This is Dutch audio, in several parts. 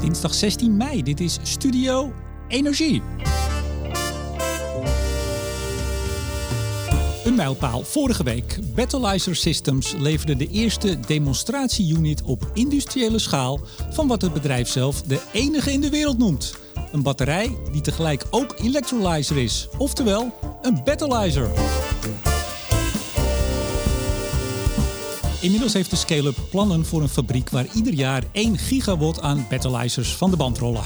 Dinsdag 16 mei. Dit is Studio Energie. Een mijlpaal. Vorige week. Battleizer Systems leverde de eerste demonstratieunit op industriële schaal van wat het bedrijf zelf de enige in de wereld noemt. Een batterij die tegelijk ook electrolyzer is. Oftewel, een battleizer. Inmiddels heeft de scale-up plannen voor een fabriek waar ieder jaar 1 gigawatt aan battleizers van de band rollen.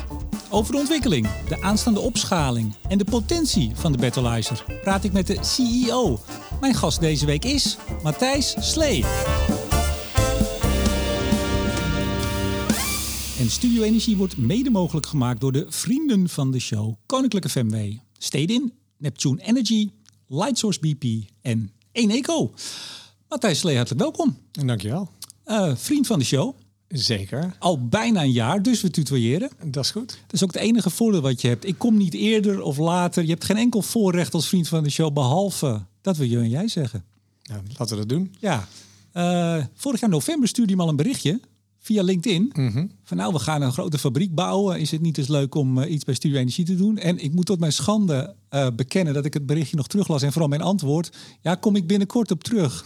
Over de ontwikkeling, de aanstaande opschaling en de potentie van de battleizer praat ik met de CEO. Mijn gast deze week is Matthijs Slee. En Studio Energie wordt mede mogelijk gemaakt door de vrienden van de show Koninklijke FMW, Stedin, Neptune Energy, Lightsource BP en Eneco. Matthijs Slee, hartelijk welkom. En dankjewel. Uh, vriend van de show. Zeker. Al bijna een jaar, dus we tutoyeren. Dat is goed. Dat is ook het enige voordeel wat je hebt. Ik kom niet eerder of later. Je hebt geen enkel voorrecht als vriend van de show, behalve dat we je en jij zeggen. Nou, laten we dat doen. Ja. Uh, vorig jaar november stuurde je me al een berichtje via LinkedIn. Mm Van nou, we gaan een grote fabriek bouwen. Is het niet eens leuk om uh, iets bij Studio Energie te doen? En ik moet tot mijn schande uh, bekennen dat ik het berichtje nog teruglas. En vooral mijn antwoord. Ja, kom ik binnenkort op terug.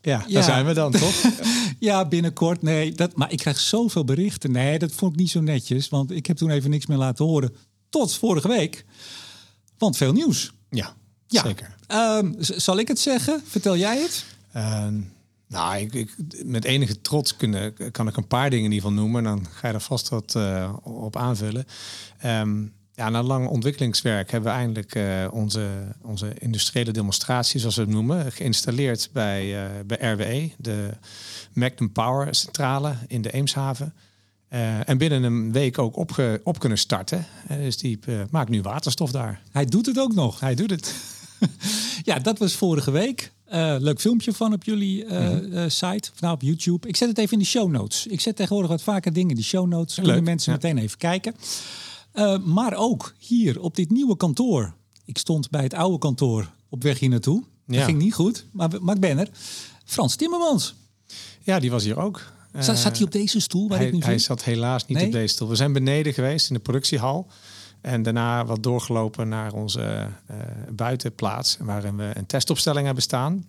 ja, ja, daar zijn we dan, toch? ja, binnenkort. Nee, dat, maar ik krijg zoveel berichten. Nee, dat vond ik niet zo netjes. Want ik heb toen even niks meer laten horen. Tot vorige week. Want veel nieuws. Ja, ja. zeker. Um, zal ik het zeggen? Vertel jij het? Uh, nou, ik, ik, met enige trots kunnen, kan ik een paar dingen in ieder geval noemen. Dan ga je er vast wat uh, op aanvullen. Um, ja, na lang ontwikkelingswerk hebben we eindelijk uh, onze, onze industriële demonstratie, zoals we het noemen, geïnstalleerd bij, uh, bij RWE, de Magnum Power Centrale in de Eemshaven. en binnen een week ook op, op kunnen starten. dus die maakt nu waterstof daar. Hij doet het ook nog. Hij doet het. ja, dat was vorige week. Uh, leuk filmpje van op jullie uh, mm -hmm. uh, site, of nou op YouTube. Ik zet het even in de show notes. Ik zet tegenwoordig wat vaker dingen in de show notes. Leuk. Kunnen mensen ja. meteen even kijken. maar ook hier op dit nieuwe kantoor. Ik stond bij het oude kantoor op weg hier naartoe. Ja. Dat ging niet goed, maar, maar ik ben er. Frans Timmermans. Ja, die was hier ook. Zat, zat hij op deze stoel? Waar hij, ik nu hij zat helaas niet nee? op deze stoel. We zijn beneden geweest in de productiehal. En daarna wat doorgelopen naar onze uh, buitenplaats, waarin we een testopstelling hebben staan.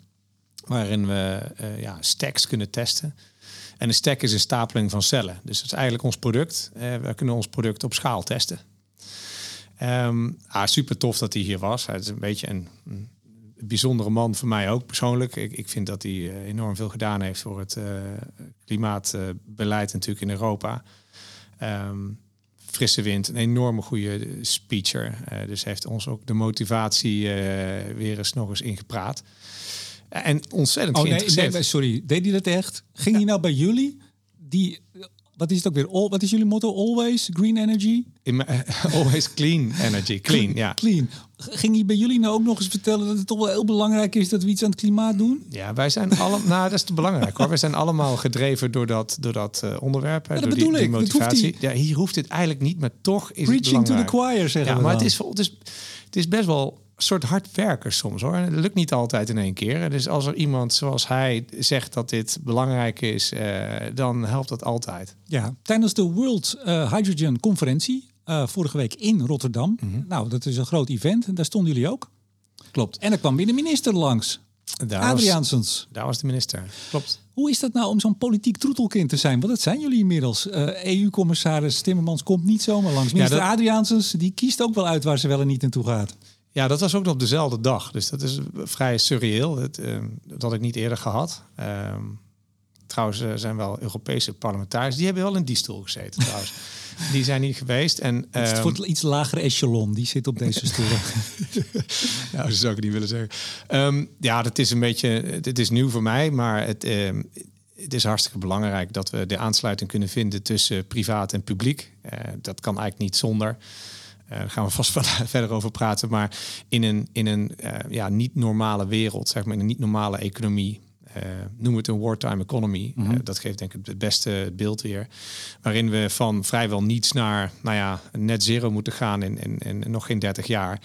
Waarin we uh, ja, stacks kunnen testen. En een stack is een stapeling van cellen. Dus dat is eigenlijk ons product. Uh, we kunnen ons product op schaal testen. Um, ah, super tof dat hij hier was. Hij is een beetje een, een bijzondere man voor mij ook persoonlijk. Ik, ik vind dat hij enorm veel gedaan heeft voor het klimaatbeleid natuurlijk in Europa. Um, frisse wind, een enorme goede speecher. Uh, dus heeft ons ook de motivatie uh, weer eens nog eens ingepraat. En ontzettend oh. Nee, nee, sorry, deed hij dat echt? Ging ja. hij nou bij jullie? Die, wat is het ook weer? All, wat is jullie motto? Always green energy? In always clean energy. Clean, ja. Clean. Ging hij bij jullie nou ook nog eens vertellen dat het toch wel heel belangrijk is dat we iets aan het klimaat doen? Ja, wij zijn allemaal. nou, dat is te belangrijk hoor. Wij zijn allemaal gedreven door dat, door dat uh, onderwerp. Ja, dat door die, die ik. motivatie. Ja, hier hoeft dit eigenlijk niet, maar toch is Preaching het to the belangrijk. choir, zeggen ja, we maar dan. het is, het, is, het is best wel soort hard werken soms hoor. Het lukt niet altijd in één keer. Dus als er iemand zoals hij zegt dat dit belangrijk is, uh, dan helpt dat altijd. Ja, tijdens de World uh, Hydrogen Conferentie uh, vorige week in Rotterdam. Mhm. Mm -hmm. Nou, dat is een groot event en daar stonden jullie ook. Klopt. En er kwam weer de minister langs. Daar Adriaansens. Was, daar was de minister. Klopt. Hoe is dat nou om zo'n politiek troetelkind te zijn? Want dat zijn jullie inmiddels. Uh, EU-commissaris Timmermans komt niet zomaar langs. Minister ja, dat... Adriaansens die kiest ook wel uit waar ze wel en niet naartoe gaat. Ja, dat was ook nog op dezelfde dag. Dus dat is vrij surreëel. Dat, uh, dat had ik niet eerder gehad. Uh, trouwens, er zijn wel Europese parlementariërs. Die hebben wel in die stoel gezeten trouwens. Die zijn niet geweest. En, het is voor het iets lagere echelon. Die zit op deze stoelen. ja, dat zou ik niet willen zeggen. Um, ja, dat is een beetje... Het is nieuw voor mij, maar het... Um, het is hartstikke belangrijk dat we de aansluiting kunnen vinden tussen privaat en publiek. Uh, dat kan eigenlijk niet zonder. Uh, daar gaan we vast verder over praten. Maar in een, in een uh, ja, niet normale wereld, zeg maar, in een niet normale economie. Uh, noem het een wartime economy. Mm -hmm. uh, dat geeft denk ik het beste beeld weer. Waarin we van vrijwel niets naar nou ja, net zero moeten gaan in, in, in nog geen 30 jaar.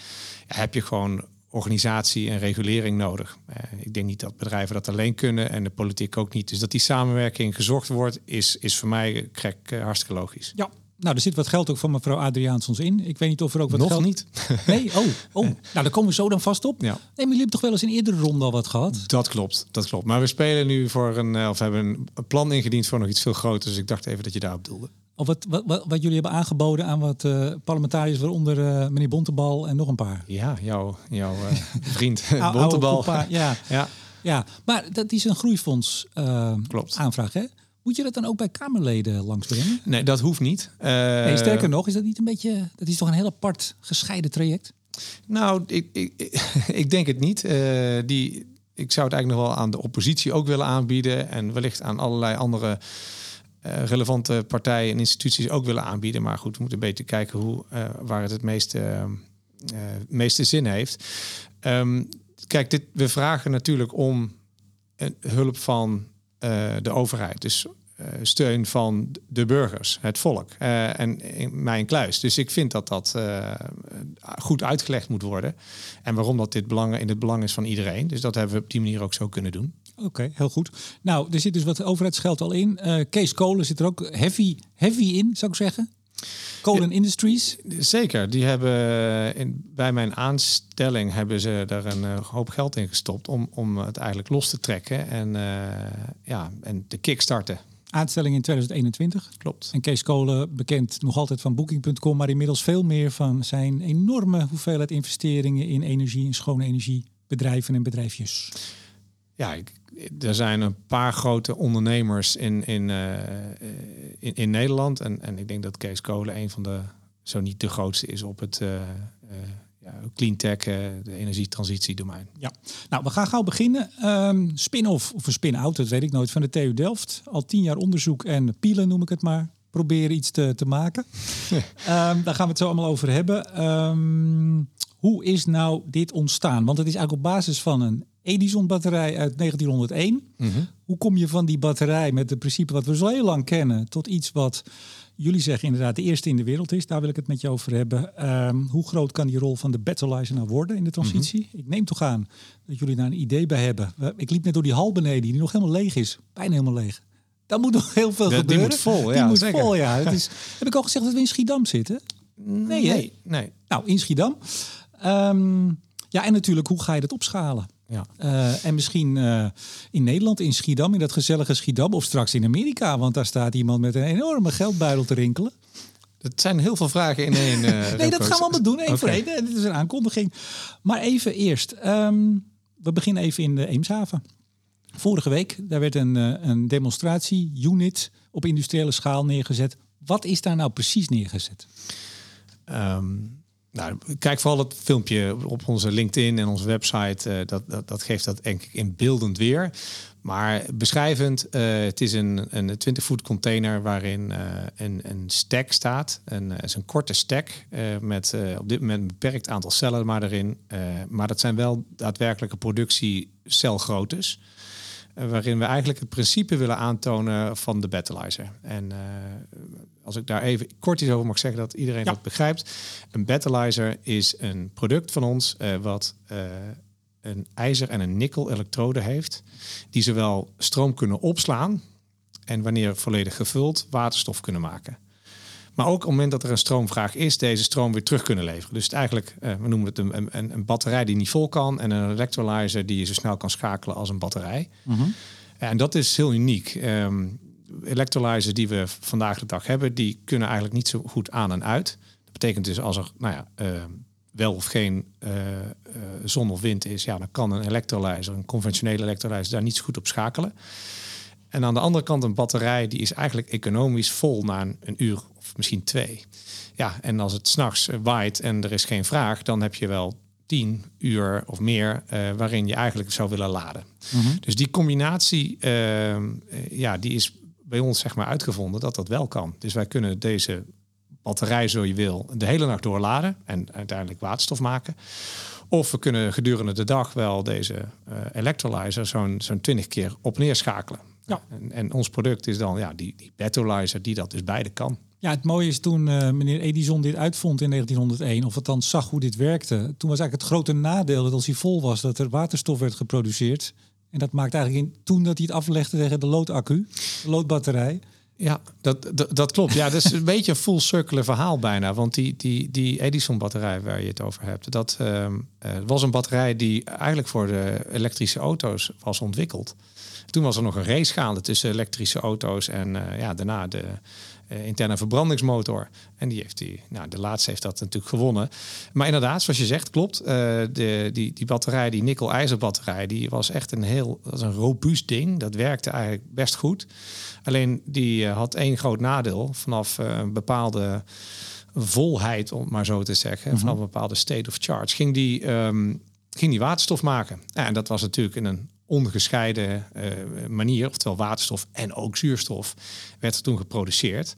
Ja, heb je gewoon organisatie en regulering nodig. ik denk niet dat bedrijven dat alleen kunnen en de politiek ook niet. Dus dat die samenwerking gezocht wordt, is, is voor mij krek, hartstikke logisch. Ja, nou, er zit wat geld ook van mevrouw Adriaansons in. Ik weet niet of er ook wat Nog geld... niet. Nee? Oh, oh. Nou, daar komen we zo dan vast op. Ja. Nee, maar jullie hebben toch wel eens in eerdere ronde al wat gehad? Dat klopt, dat klopt. Maar we spelen nu voor een... Eh, of hebben een plan ingediend voor nog iets veel groter. Dus ik dacht even dat je daarop doelde. Of wat, wat, wat, wat jullie hebben aangeboden aan wat uh, parlementariërs, waaronder uh, meneer Bontebal en nog een paar. Ja, jouw, jouw vriend Bontebal. ja. ja. ja, maar dat is een groeifonds Klopt. aanvraag, hè? Moet je dat dan ook bij Kamerleden langsbrengen? Nee, dat hoeft niet. Uh, nee, sterker nog, is dat niet een beetje. Dat is toch een heel apart gescheiden traject? Nou, ik, ik, ik denk het niet. Uh, die, ik zou het eigenlijk nog wel aan de oppositie ook willen aanbieden. En wellicht aan allerlei andere uh, relevante partijen en instituties ook willen aanbieden. Maar goed, we moeten een beetje kijken hoe, waar het het meeste, meeste zin heeft. Um, kijk, dit, we vragen natuurlijk om hulp van eh, de overheid. Dus uh, steun van de burgers, het volk uh, en mijn kluis. Dus ik vind dat dat goed uitgelegd moet worden. En waarom dat dit belang, in het belang is van iedereen. Dus dat hebben we op die manier ook zo kunnen doen. Oké, heel goed. Nou, er zit dus wat overheidsgeld al in. Kees Kolen zit er ook heavy, heavy in, zou ik zeggen. Colen Industries? Zeker. Die hebben in, bij mijn aanstelling hebben ze daar een uh, hoop geld in gestopt om, om het eigenlijk los te trekken en, uh, ja, en te kickstarten. Aanstelling in 2021. Klopt. En Kees Kolen, bekend nog altijd van Booking.com, maar inmiddels veel meer van zijn enorme hoeveelheid investeringen in energie, in schone energie, bedrijven en bedrijfjes. Ja, ik, er zijn een paar grote ondernemers in, in, uh, in, in, Nederland. En, en ik denk dat Kees Kolen een van de, zo niet de grootste is op het uh, ja, cleantech, de energietransitiedomein. Ja, nou we gaan gauw beginnen. Um, spin-off of een spin-out, dat weet ik nooit, van de TU Delft. Al tien jaar onderzoek en pielen noem ik het maar. Proberen iets te, te maken. um, daar gaan we het zo allemaal over hebben. Um, hoe is nou dit ontstaan? Want het is eigenlijk op basis van een Edison-batterij uit 1901. Mhm. Hoe kom je van die batterij met het principe wat we zo heel lang kennen tot iets wat jullie zeggen inderdaad de eerste in de wereld is? Daar wil ik het met je over hebben. Ehm, hoe groot kan die rol van de battleizer nou worden in de transitie? Mhm. Ik neem toch aan dat jullie daar een idee bij hebben. Ik liep net door die hal beneden die nog helemaal leeg is. Bijna helemaal leeg. Dan moet nog heel veel gebeuren. Die moet vol, ja. Die moet vol, ja. Het is, heb ik al gezegd dat we in Schiedam zitten? Nee, nee. nee. Nou, in Schiedam. Ehm, ja, en natuurlijk, hoe ga je dat opschalen? Ja. Uh, en misschien uh, in Nederland, in Schiedam, in dat gezellige Schiedam, of straks in Amerika, want daar staat iemand met een enorme geldbuidel te rinkelen. Het zijn heel veel vragen in één. Uh, nee, dat gaan we allemaal doen, één okay. voor één. Dit is een aankondiging. Maar even eerst, um, we beginnen even in de Eemshaven. Vorige week, daar werd een, een demonstratie-unit op industriële schaal neergezet. Wat is daar nou precies neergezet? Um, nou, kijk vooral het filmpje op onze LinkedIn en onze website. Uh, dat, dat, dat, geeft dat denk ik in beeldend weer. Maar beschrijvend, uh, het is een, een 20 voet container waarin uh, een, een stack staat. Een, is een korte stack met op dit moment een beperkt aantal cellen maar erin. maar dat zijn wel daadwerkelijke productiecelgroottes. Uh, waarin we eigenlijk het principe willen aantonen van de battleizer. En uh, als ik daar even kort iets over mag zeggen, dat iedereen dat begrijpt. Een battleizer is een product van ons uh, wat een ijzer en een nikkel elektrode heeft, die zowel stroom kunnen opslaan en wanneer volledig gevuld waterstof kunnen maken. Maar ook op het moment dat er een stroomvraag is, deze stroom weer terug kunnen leveren. Dus het eigenlijk, uh, we noemen het een, een, een, batterij die niet vol kan en een electrolyzer die je zo snel kan schakelen als een batterij. Mhm. En dat is heel uniek. Um, electrolyzers die we vandaag de dag hebben, die kunnen eigenlijk niet zo goed aan en uit. Dat betekent dus als er nou ja, uh, wel of geen uh, zon of wind is, ja, dan kan een electrolyzer, een conventionele electrolyzer, daar niet zo goed op schakelen. En aan de andere kant een batterij die is eigenlijk economisch vol na een, een uur of misschien twee. Ja, en als het s'nachts eh, waait en er is geen vraag, dan heb je wel tien uur of meer uh, waarin je eigenlijk zou willen laden. Mhm. Dus die combinatie, uh, ja, die is bij ons zeg maar uitgevonden dat dat wel kan. Dus wij kunnen deze batterij, zo je wil, de hele nacht doorladen en uiteindelijk waterstof maken. Of we kunnen gedurende de dag wel deze uh, electrolyzer zo'n zo'n 20 keer op neerschakelen. Ja. En, en, ons product is dan ja, die, die die dat dus beide kan. Ja, het mooie is toen uh, meneer Edison dit uitvond in 1901, of althans zag hoe dit werkte. Toen was eigenlijk het grote nadeel dat als hij vol was, dat er waterstof werd geproduceerd. En dat maakt eigenlijk in, toen dat hij het aflegde tegen de loodaccu, de loodbatterij. Ja, dat, dat, dat, klopt. Ja, dat is een beetje een full circular verhaal bijna. Want die, die, die Edison-batterij waar je het over hebt, dat uh, was een batterij die eigenlijk voor de elektrische auto's was ontwikkeld. Toen was er nog een race gaande tussen elektrische auto's en uh, ja, daarna de uh, interne verbrandingsmotor. En die heeft die, nou, de laatste heeft dat natuurlijk gewonnen. Maar inderdaad, zoals je zegt, klopt. Uh, de, die, die batterij, die nikkel-ijzer batterij, die was echt een heel was een robuust ding. Dat werkte eigenlijk best goed. Alleen die had één groot nadeel. Vanaf een bepaalde volheid, om maar zo te zeggen, mm -hmm. vanaf een bepaalde state of charge, ging die, um, ging die waterstof maken. Ja, en dat was natuurlijk in een ongescheiden uh, manier, oftewel waterstof en ook zuurstof, werd er toen geproduceerd.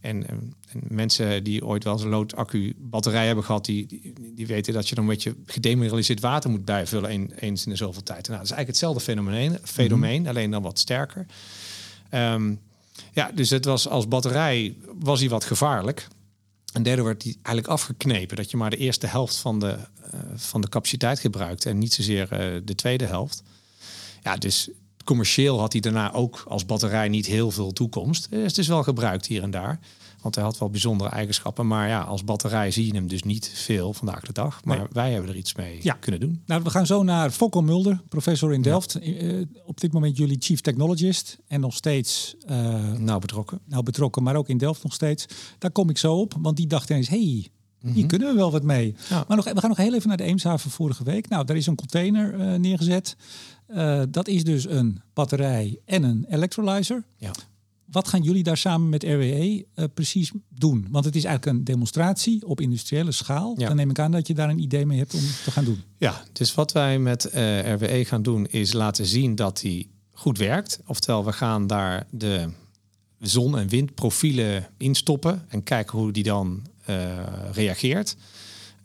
En, en, mensen die ooit wel eens een loodaccu batterij hebben gehad, die, die, die, weten dat je dan een beetje gedemineraliseerd water moet bijvullen een, eens in de zoveel tijd. Nou, dat is eigenlijk hetzelfde fenomeen, fenomeen mm-hmm. alleen dan wat sterker. Um, ja, dus het was als batterij was hij wat gevaarlijk. En derde werd die eigenlijk afgeknepen. Dat je maar de eerste helft van de, uh, van de capaciteit gebruikt en niet zozeer uh, de tweede helft. Ja, dus commercieel had hij daarna ook als batterij niet heel veel toekomst. Dus het is wel gebruikt hier en daar. Want hij had wel bijzondere eigenschappen. Maar ja, als batterij zie je hem dus niet veel vandaag de dag. Maar nee. wij hebben er iets mee ja. kunnen doen. Nou, we gaan zo naar Fokko Mulder, professor in Delft. Ja. Uh, op dit moment jullie chief technologist. En nog steeds... Uh, nou betrokken. Nou betrokken, maar ook in Delft nog steeds. Daar kom ik zo op. Want die dacht ineens, hey, hier mm -hmm. kunnen we wel wat mee. Ja. Maar nog, we gaan nog heel even naar de Eemshaven vorige week. Nou, daar is een container uh, neergezet. Uh, dat is dus een batterij en een electrolyzer. Ja. Wat gaan jullie daar samen met RWE uh, precies doen? Want het is eigenlijk een demonstratie op industriële schaal. Ja. Dan neem ik aan dat je daar een idee mee hebt om te gaan doen. Ja, dus wat wij met uh, RWE gaan doen is laten zien dat die goed werkt. Oftewel, we gaan daar de zon- en windprofielen instoppen en kijken hoe die dan reageert.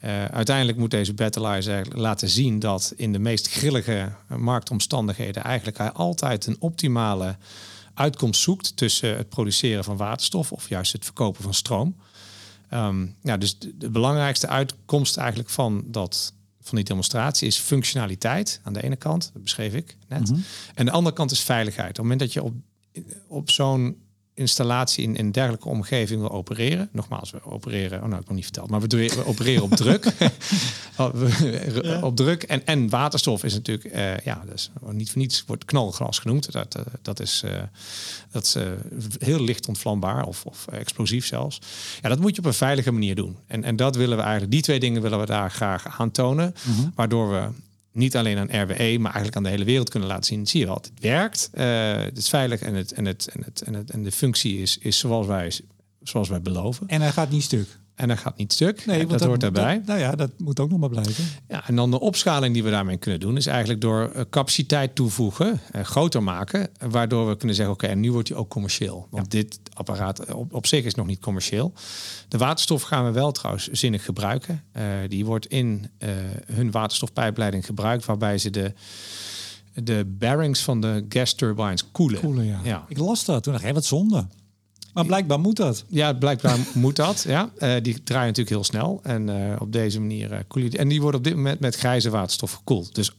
Uh, uiteindelijk moet deze Battleizer laten zien dat in de meest grillige marktomstandigheden eigenlijk hij altijd een optimale uitkomst zoekt tussen het produceren van waterstof of juist het verkopen van stroom. Um, ja, dus de, de, belangrijkste uitkomst eigenlijk van, dat, van die demonstratie is functionaliteit aan de ene kant, dat beschreef ik net. Mm -hmm. En de andere kant is veiligheid. Op het moment dat je op, op zo'n installatie in een dergelijke omgeving wil opereren. Nogmaals, we opereren, oh nou, ik nog niet verteld, maar we, we opereren op druk. ja. Op druk. En, en waterstof is natuurlijk, uh, ja, dus niet voor niets wordt knalgras genoemd. Dat, uh, dat is, uh, dat is heel licht ontvlambaar of, of explosief zelfs. Ja, dat moet je op een veilige manier doen. En, en dat willen we eigenlijk, die twee dingen willen we daar graag aantonen. Mm -hmm. Waardoor we niet alleen aan RWE, maar eigenlijk aan de hele wereld kunnen laten zien. Zie je wel, het werkt, uh, het is veilig en, het, en, het, en, het, en, het, en de functie is, is zoals, wij, zoals wij beloven. En hij gaat niet stuk. En dat gaat niet stuk. Nee, dat, dat hoort daarbij. Dat, nou ja, dat moet ook nog maar blijven. Ja, en dan de opschaling die we daarmee kunnen doen, is eigenlijk door capaciteit toevoegen, uh, groter maken, waardoor we kunnen zeggen: oké, okay, en nu wordt hij ook commercieel. Want ja. dit apparaat op, op zich is nog niet commercieel. De waterstof gaan we wel trouwens zinnig gebruiken. Uh, die wordt in uh, hun waterstofpijpleiding gebruikt, waarbij ze de de bearings van de gas turbines koelen. koelen ja. ja. Ik las dat. Toen dacht ik, wat zonde. Maar blijkbaar moet dat. Ja, blijkbaar moet dat. Ja. Uh, die draaien natuurlijk heel snel. En uh, op deze manier uh, koelen die. En die worden op dit moment met grijze waterstof gekoeld. Dus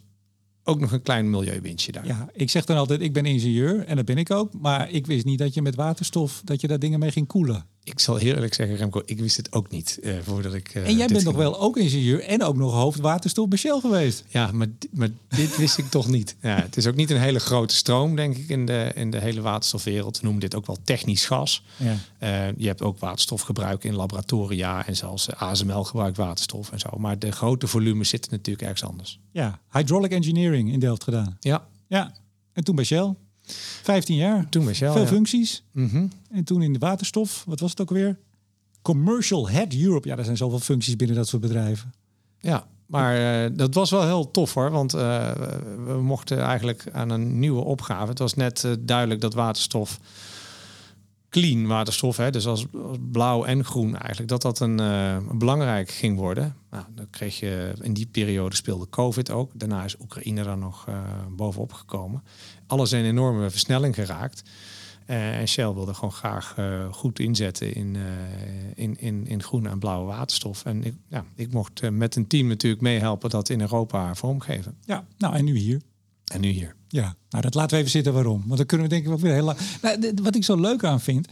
ook nog een klein milieuwinstje daar. Ja, ik zeg dan altijd, ik ben ingenieur en dat ben ik ook. Maar ik wist niet dat je met waterstof, dat je daar dingen mee ging koelen. Ik zal heel eerlijk zeggen, Remco, ik wist het ook niet uh, voordat ik. Uh, en jij bent nog wel ook ingenieur en ook nog hoofd waterstof bij Shell geweest. Ja, maar, maar dit wist ik toch niet. Ja, het is ook niet een hele grote stroom, denk ik, in de, in de hele waterstofwereld. We noemen dit ook wel technisch gas. Ja. Uh, je hebt ook waterstofgebruik in laboratoria en zelfs ASML gebruikt waterstof en zo. Maar de grote volumes zitten natuurlijk ergens anders. Ja, hydraulic engineering in Delft gedaan. Ja. Ja, en toen bij Shell. 15 jaar. Toen. Veel ja. functies. Mm -hmm. En toen in de waterstof, wat was het ook weer? Commercial Head Europe. Ja, er zijn zoveel functies binnen dat soort bedrijven. Ja, maar uh, dat was wel heel tof hoor. Want uh, we mochten eigenlijk aan een nieuwe opgave. Het was net uh, duidelijk dat waterstof clean waterstof, hè, dus als, als, blauw en groen eigenlijk, dat dat een uh, belangrijk ging worden. Nou, dan kreeg je in die periode speelde COVID ook. Daarna is Oekraïne daar nog uh, bovenop gekomen. Alles een enorme versnelling geraakt. Uh, en Shell wilde gewoon graag goed inzetten in, in, in, in groene en blauwe waterstof. En ik, ja, ik mocht met een team natuurlijk meehelpen dat in Europa vormgeven. Ja, nou en nu hier. En nu hier. Ja, nou dat laten we even zitten waarom. Want dan kunnen we denk ik weer heel lang. Nou, wat ik zo leuk aan vind.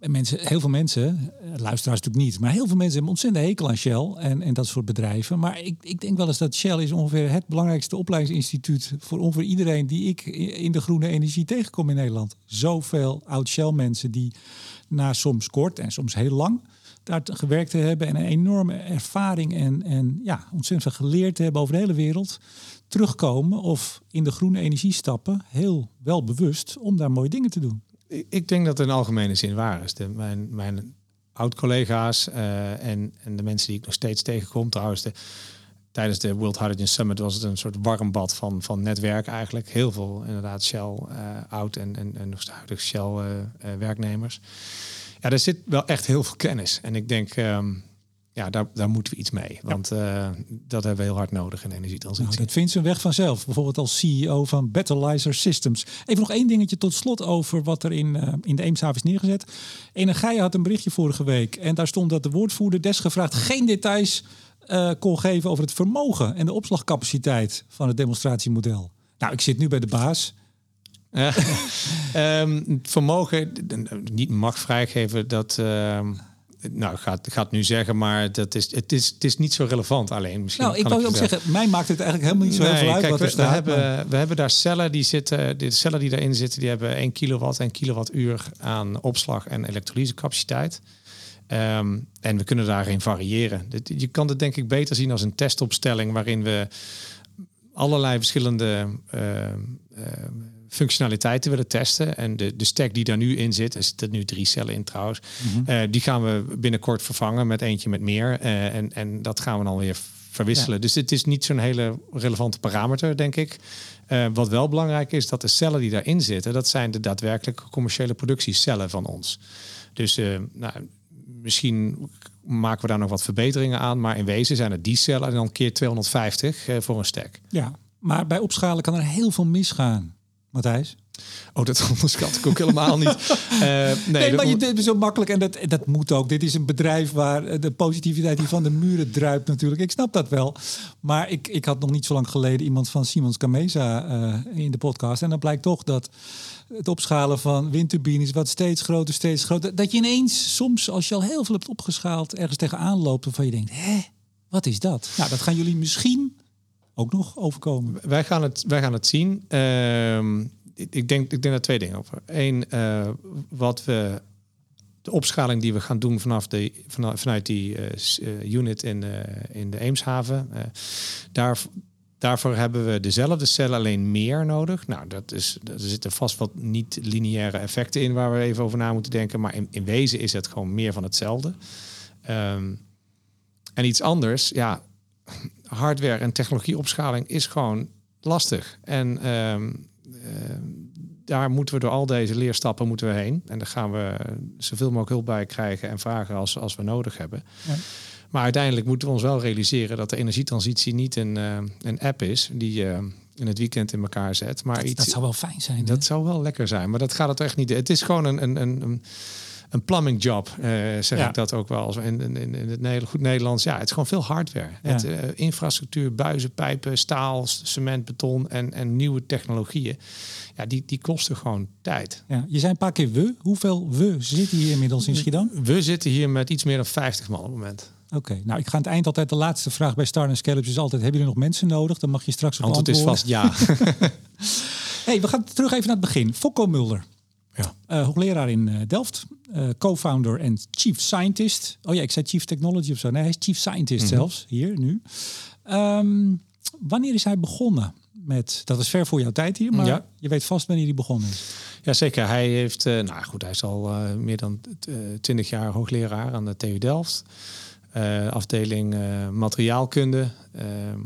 Mensen, heel veel mensen, luisteraars natuurlijk niet, maar heel veel mensen hebben ontzettend hekel aan Shell en, en dat soort bedrijven. Maar ik, ik denk wel eens dat Shell is ongeveer het belangrijkste opleidingsinstituut voor ongeveer iedereen die ik in de groene energie tegenkom in Nederland. Zoveel oud Shell mensen die na soms kort en soms heel lang daar gewerkt te hebben en een enorme ervaring en, en ja, ontzettend veel geleerd te hebben over de hele wereld terugkomen of in de groene energie stappen, heel wel bewust om daar mooie dingen te doen. Ik denk dat het in algemene zin waar is. De, mijn mijn oud-collega's uh, en, en de mensen die ik nog steeds tegenkom, trouwens, de, tijdens de World Hydrogen Summit was het een soort warm bad van, van netwerk eigenlijk. Heel veel inderdaad Shell uh, oud en, en, en nog Shell uh, werknemers. Ja, er zit wel echt heel veel kennis. En ik denk, um, ja, daar, daar moeten we iets mee. Want uh, dat hebben we heel hard nodig in energietransitie. Nou, dat vindt een weg vanzelf. Bijvoorbeeld als CEO van Battleizer Systems. Even nog één dingetje tot slot over wat er in, uh, in de Eemshaven is neergezet. Energia had een berichtje vorige week. En daar stond dat de woordvoerder desgevraagd geen details uh, kon geven over het vermogen en de opslagcapaciteit van het demonstratiemodel. Nou, ik zit nu bij de baas. um, vermogen, niet mag vrijgeven, dat... Uh, nou, gaat, gaat nu zeggen, maar dat is, het, is, het is niet zo relevant alleen. Misschien nou, ik wou ook zeggen, mij maakt het eigenlijk helemaal niet zo heel veel uit wat we, we, hebben, we hebben daar cellen die zitten, de cellen die daarin zitten, die hebben 1 kilowatt en kilowattuur aan opslag en elektrolysecapaciteit. Um, en we kunnen daarin variëren. Je kan het denk ik beter zien als een testopstelling waarin we allerlei verschillende uh, uh, functionaliteiten willen testen. En de, de stack die daar nu in zit, er zitten nu drie cellen in trouwens, mhm. eh, die gaan we binnenkort vervangen met eentje met meer. Uh, en, en dat gaan we dan weer verwisselen. Dus het is niet zo'n hele relevante parameter, denk ik. Uh, wat wel belangrijk is, dat de cellen die daarin zitten, dat zijn de daadwerkelijke commerciële productiecellen van ons. Dus nou, misschien maken we daar nog wat verbeteringen aan, maar in wezen zijn het die cellen en dan keer 250 voor een stack. Ja, maar bij opschalen kan er heel veel misgaan. Matthijs? Oh, dat onderschat ik ook helemaal niet. Uh, nee, nee maar je dit is zo makkelijk en dat, dat moet ook. Dit is een bedrijf waar de positiviteit die van de muren druipt natuurlijk. Ik snap dat wel. Maar ik, ik had nog niet zo lang geleden iemand van Simons Camesa uh, in de podcast. En dan blijkt toch dat het opschalen van windturbines wat steeds groter, steeds groter. Dat je ineens soms, als je al heel veel hebt opgeschaald, ergens tegenaan loopt waarvan je denkt, hè, wat is dat? Nou, dat gaan jullie misschien ook nog overkomen? Wij gaan het, wij gaan het zien. Uh, ik, denk, ik denk daar twee dingen over. Eén, uh, wat we de opschaling die we gaan doen vanaf de, vanuit, vanuit die uh, unit in, in de Eemshaven. daar, daarvoor hebben we dezelfde cellen, alleen meer nodig. Nou, dat is, er zitten vast wat niet-lineaire effecten in waar we even over na moeten denken. Maar in, in wezen is het gewoon meer van hetzelfde. Um, en iets anders, ja, hardware en technologieopschaling is gewoon lastig. En ehm, ehm, daar moeten we door al deze leerstappen moeten we heen. En daar gaan we zoveel mogelijk hulp bij krijgen en vragen als, als we nodig hebben. Ja. Maar uiteindelijk moeten we ons wel realiseren dat de energietransitie niet een, uh, een app is die je uh, in het weekend in elkaar zet. Maar dat, iets, dat zou wel fijn zijn. Dat zou wel lekker zijn, maar dat gaat het echt niet. Het is gewoon een, een, een, een een plumbing job, uh, zeg ik dat ook wel. In, in, in het goed Nederlands. Ja, het is gewoon veel hardware. Het, uh, infrastructuur, buizen, pijpen, staal, cement, beton en, en nieuwe technologieën. Ja, die, die kosten gewoon tijd. Ja, je zei een paar keer we. Hoeveel we zitten hier inmiddels in Schiedam? We zitten hier met iets meer dan 50 man op het moment. Oké, nou ik ga aan het eind altijd de laatste vraag bij Star en Scallops is altijd: hebben jullie nog mensen nodig? Dan mag je straks op. Antwoord is vast ja. hey, we gaan terug even naar het begin. Fokko Mulder. Uh, hoogleraar in uh, Delft, uh, co-founder en chief scientist. Oh ja, ik zei chief technology of zo. Nee, hij is chief scientist mm -hmm. zelfs, hier nu. Um, wanneer is hij begonnen met, dat is ver voor jouw tijd hier, maar ja. je weet vast wanneer hij begonnen is. Jazeker, hij heeft, nou goed, hij is al meer dan twintig jaar hoogleraar aan de TU Delft. afdeling materiaalkunde. Ehm,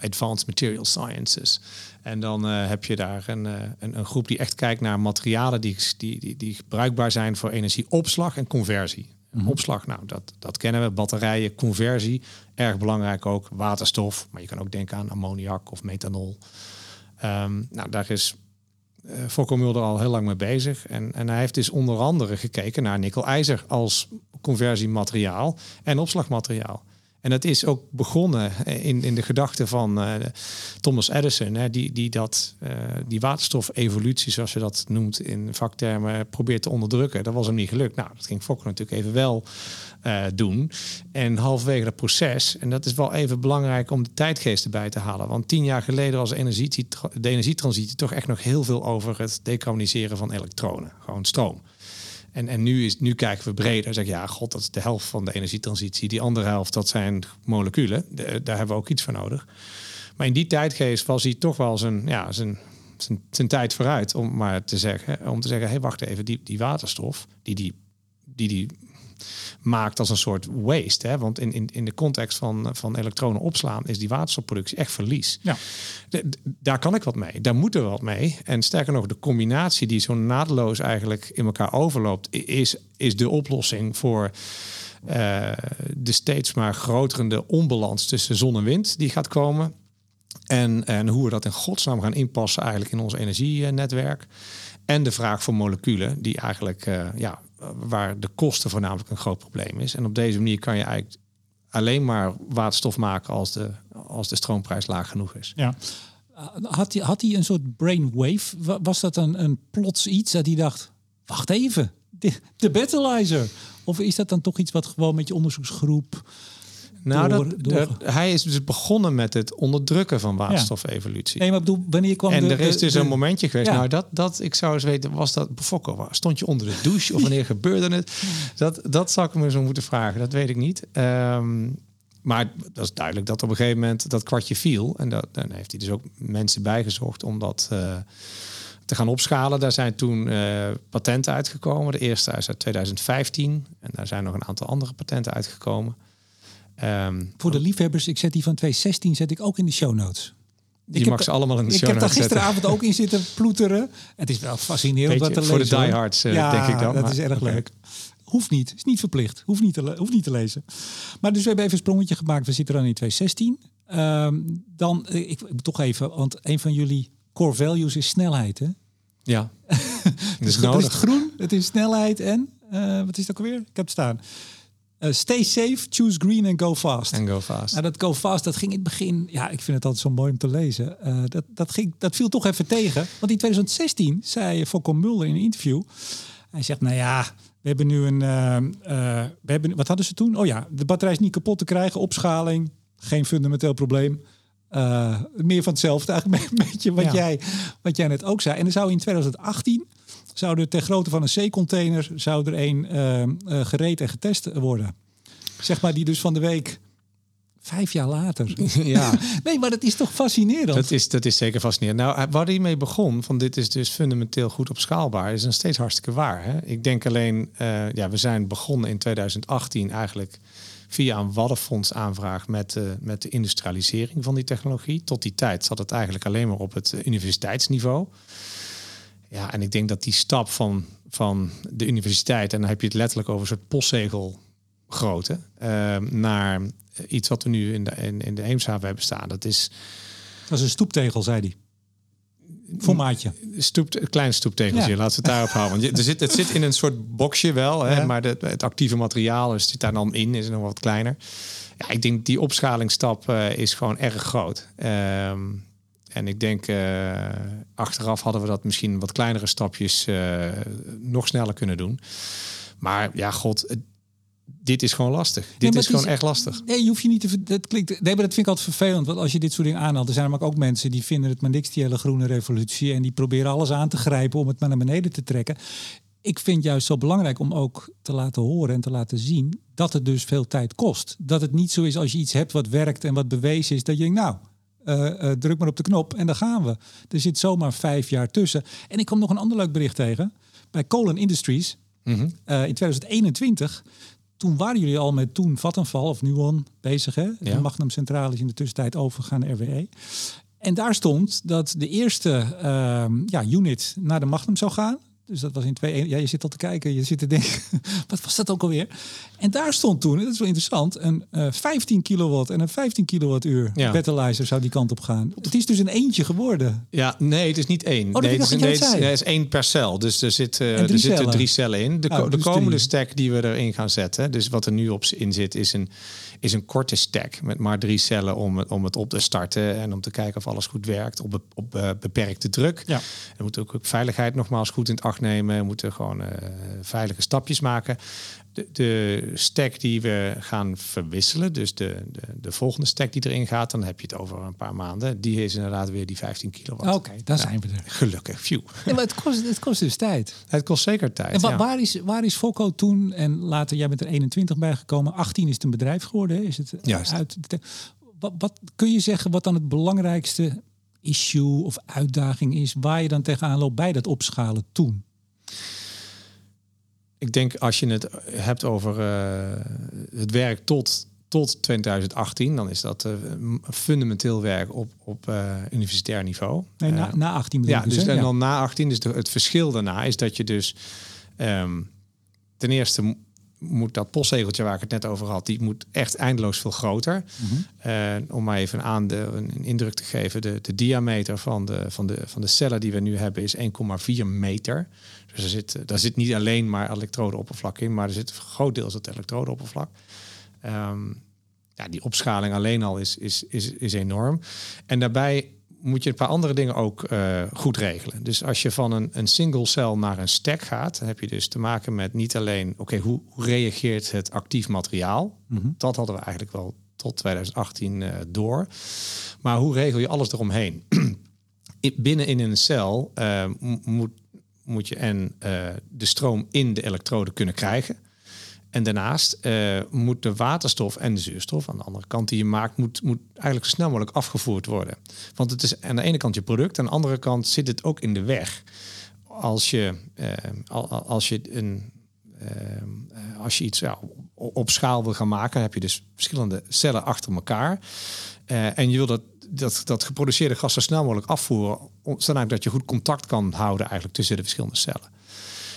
Advanced Material Sciences. En dan heb je daar een, een, een, groep die echt kijkt naar materialen die, die, die, die bruikbaar zijn voor energieopslag en conversie. Mhm. Opslag, nou, dat, dat kennen we. Batterijen, conversie, erg belangrijk ook. Waterstof, maar je kan ook denken aan ammoniak of methanol. Um, nou, daar is uh, Fokko Mulder al heel lang mee bezig. En, en hij heeft dus onder andere gekeken naar nikkel-ijzer als conversiemateriaal en opslagmateriaal. En dat is ook begonnen in, in de gedachte van uh, Thomas Edison, hè, die, die dat, uh, die waterstofevolutie, zoals je dat noemt in vaktermen, probeert te onderdrukken. Dat was hem niet gelukt. Nou, dat ging Fokker natuurlijk even wel uh, doen. En halverwege dat proces, en dat is wel even belangrijk om de tijdgeest erbij te halen. Want tien jaar geleden was energie, de energietransitie toch echt nog heel veel over het decarboniseren van elektronen, gewoon stroom. En, en nu, is, nu kijken we breder. Zeg ja, god, dat is de helft van de energietransitie. Die andere helft, dat zijn moleculen. daar hebben we ook iets voor nodig. Maar in die tijdgeest was hij toch wel zijn, ja, zijn, zijn tijd vooruit. Om maar te zeggen, om te zeggen, hé, hey, wacht even, die, die waterstof, die die, die, die maakt als een soort waste. Hè? Want in, in, in de context van, van elektronen opslaan is die waterstofproductie echt verlies. Ja. daar kan ik wat mee. Daar moeten we wat mee. En sterker nog, de combinatie die zo naadloos eigenlijk in elkaar overloopt, is, is de oplossing voor. Uh, de steeds maar groterende onbalans tussen zon en wind die gaat komen. En, en hoe we dat in godsnaam gaan inpassen eigenlijk in ons energienetwerk. En de vraag voor moleculen, die eigenlijk uh, ja, waar de kosten voornamelijk een groot probleem is. En op deze manier kan je eigenlijk alleen maar waterstof maken als de, als de stroomprijs laag genoeg is. Ja. Had hij, had een soort brainwave? Was dat een, een plots iets dat hij dacht, wacht even, de, de battleizer? Of is dat dan toch iets wat gewoon met je onderzoeksgroep nou, dat, hij is dus begonnen met het onderdrukken van waterstofevolutie. Nee, maar bedoel, wanneer kwam En er is dus een momentje geweest. Nou, dat, dat ik zou eens weten, was dat Fokko? Stond je onder de douche of wanneer gebeurde het? Dat, dat zou ik me zo moeten vragen. Dat weet ik niet. Um, maar dat is duidelijk dat op een gegeven moment dat kwartje viel. En dat, dan heeft hij dus ook mensen bijgezocht om dat uh, te gaan opschalen. Daar zijn toen uh, patenten uitgekomen. De eerste is uit 2015. En daar zijn nog een aantal andere patenten uitgekomen. Um, Voor de liefhebbers, ik zet die van 2016 zet ik ook in de show notes. Die ik mag ze allemaal in de show notes Ik heb daar gisteravond ook in zitten ploeteren. Het is wel fascinerend wat te lezen. Voor de diehards, uh, ja, denk ik dan. dat is erg leuk. Hoeft niet, is niet verplicht. Hoeft niet, te, hoeft niet te lezen. Maar dus we hebben even een sprongetje gemaakt. We zitten dan in 2016. Um, ehm, dan, eh, ik, ik, toch even, want een van jullie core values is snelheid, hè? Ja. dus het is groen, het is snelheid en, uh, wat is dat alweer? Ik heb het staan. Uh, stay safe, choose green en go fast. En go fast. Nou, dat go fast, dat ging in het begin. Ja, ik vind het altijd zo mooi om te lezen. Uh, dat, dat, ging, dat viel toch even tegen. Want in 2016 zei Fokko Mulder in een interview. Hij zegt, nou ja, we hebben nu een. Uh, we hebben, wat hadden ze toen? Oh ja, de batterij is niet kapot te krijgen. Opschaling, geen fundamenteel probleem. meer van hetzelfde, eigenlijk een beetje wat, jij, wat jij net ook zei. En dan zou in 2018 zou er ter grootte van een C-container zou er een uh, uh, gereed en getest worden. Zeg maar die dus van de week vijf jaar later. Ja. nee, maar dat is toch fascinerend? Dat is, dat is zeker fascinerend. Nou, waar hij mee begon, van dit is dus fundamenteel goed opschaalbaar, is nog steeds hartstikke waar. Hè? Ik denk alleen, uh, ja, we zijn begonnen in 2018 eigenlijk via een Waddenfonds aanvraag met, uh, met de industrialisering van die technologie. Tot die tijd zat het eigenlijk alleen maar op het universiteitsniveau. Ja, en ik denk dat die stap van, van de universiteit, en dan heb je het letterlijk over een soort postzegel grootte, uh, naar iets wat we nu in de, in, in de Eemshaven hebben staan. Dat is. Dat is een stoeptegel, zei hij. Formaatje. Stoep, een klein stoeptegeltje, ja. laten we het daarop houden. Want er zit, het zit in een soort boxje wel, hè, maar de, het actieve materiaal zit daar dan in, is nog wat kleiner. Ja, ik denk die opschalingsstap uh, is gewoon erg groot. Uh, en ik denk, uh, achteraf hadden we dat misschien wat kleinere stapjes uh, nog sneller kunnen doen. Maar ja, god, dit is gewoon lastig. dit is gewoon echt lastig. Nee, je hoeft je niet te. Dat klinkt. Nee, maar dat vind ik altijd vervelend. Want als je dit soort dingen aanhaalt, er zijn er ook mensen die vinden het maar niks, die hele groene revolutie. En die proberen alles aan te grijpen om het maar naar beneden te trekken. Ik vind juist zo belangrijk om ook te laten horen en te laten zien dat het dus veel tijd kost. Dat het niet zo is als je iets hebt wat werkt en wat bewezen is, dat je denkt, nou, druk maar op de knop en dan gaan we. Er zit zomaar vijf jaar tussen. En ik kwam nog een ander leuk bericht tegen. Bij Colin Industries mm in 2021 toen waren jullie al met toen Vattenval of Nuon bezig, hè? De ja. Magnum Centraal is in de tussentijd overgegaan naar RWE. En daar stond dat de eerste uh, ja, unit naar de Magnum zou gaan. Dus dat was in twee. Ja, je zit al te kijken, je zit te denken, wat was dat ook alweer? En daar stond toen, dat is wel interessant, een uh, eh, 15 kilowatt en een 15 kilowattuur ja. battleizer zou die kant op gaan. Het is dus een eentje geworden. Ja, nee, het is niet één. Oh, nee, het is, nee, het is één per cel. Dus er, zit, uh, er zitten drie cellen in. De, oh, de dus komende drie. stack die we erin gaan zetten, dus wat er nu op in zit, is een is een korte stack met maar drie cellen om het, om het op te starten en om te kijken of alles goed werkt op, op uh, beperkte druk. Ja. We moeten ook veiligheid nogmaals goed in het acht nemen. We moeten gewoon uh, veilige stapjes maken de, stack die we gaan verwisselen, dus de, de, de, volgende stack die erin gaat, dan heb je het over een paar maanden. Die is inderdaad weer die 15 kilowatt. Oké, daar zijn we er. Gelukkig, phew. Ja, maar het kost, het kost dus tijd. Het kost zeker tijd. En waar, is, waar is Focco toen, en later, jij bent er 21 bijgekomen, 18 is het een bedrijf geworden, is het Juist. uit wat, wat kun je zeggen wat dan het belangrijkste issue of uitdaging is waar je dan tegenaan loopt bij dat opschalen toen? Ik denk als je het hebt over uh, het werk tot, tot 2018, dan is dat uh, fundamenteel werk op, op uh, universitair niveau. Nee, na, na 18 Ja, dus, dus en dan na 18, dus de, het verschil daarna is dat je dus um, ten eerste moet dat postzegeltje waar ik het net over had, die moet echt eindeloos veel groter. Mm -hmm. om maar even aan de, een indruk te geven, de, de diameter van de, van, de, van de cellen die we nu hebben is 1,4 meter. Dus er zit, daar zit niet alleen maar elektrodeoppervlak in, maar er zit groot het elektrodeoppervlak. Um, ja, die opschaling alleen al is, is, is, is enorm. En daarbij moet je een paar andere dingen ook uh, goed regelen. Dus als je van een, een single cel naar een stack gaat, dan heb je dus te maken met niet alleen, oké, hoe, hoe, reageert het actief materiaal? Mm -hmm. Dat hadden we eigenlijk wel tot 2018 uh, door. Maar hoe regel je alles eromheen? Binnen in een cel uh, moet moet je en uh, de stroom in de elektrode kunnen krijgen. En daarnaast uh, moet de waterstof en de zuurstof aan de andere kant die je maakt, moet, moet eigenlijk zo snel mogelijk afgevoerd worden. Want het is aan de ene kant je product, aan de andere kant zit het ook in de weg. Als je, uh, als je een als je iets ja, op schaal wil gaan maken, heb je dus verschillende cellen achter elkaar. en je wil dat dat, dat geproduceerde gas zo snel mogelijk afvoeren, zodat dat je goed contact kan houden eigenlijk tussen de verschillende cellen.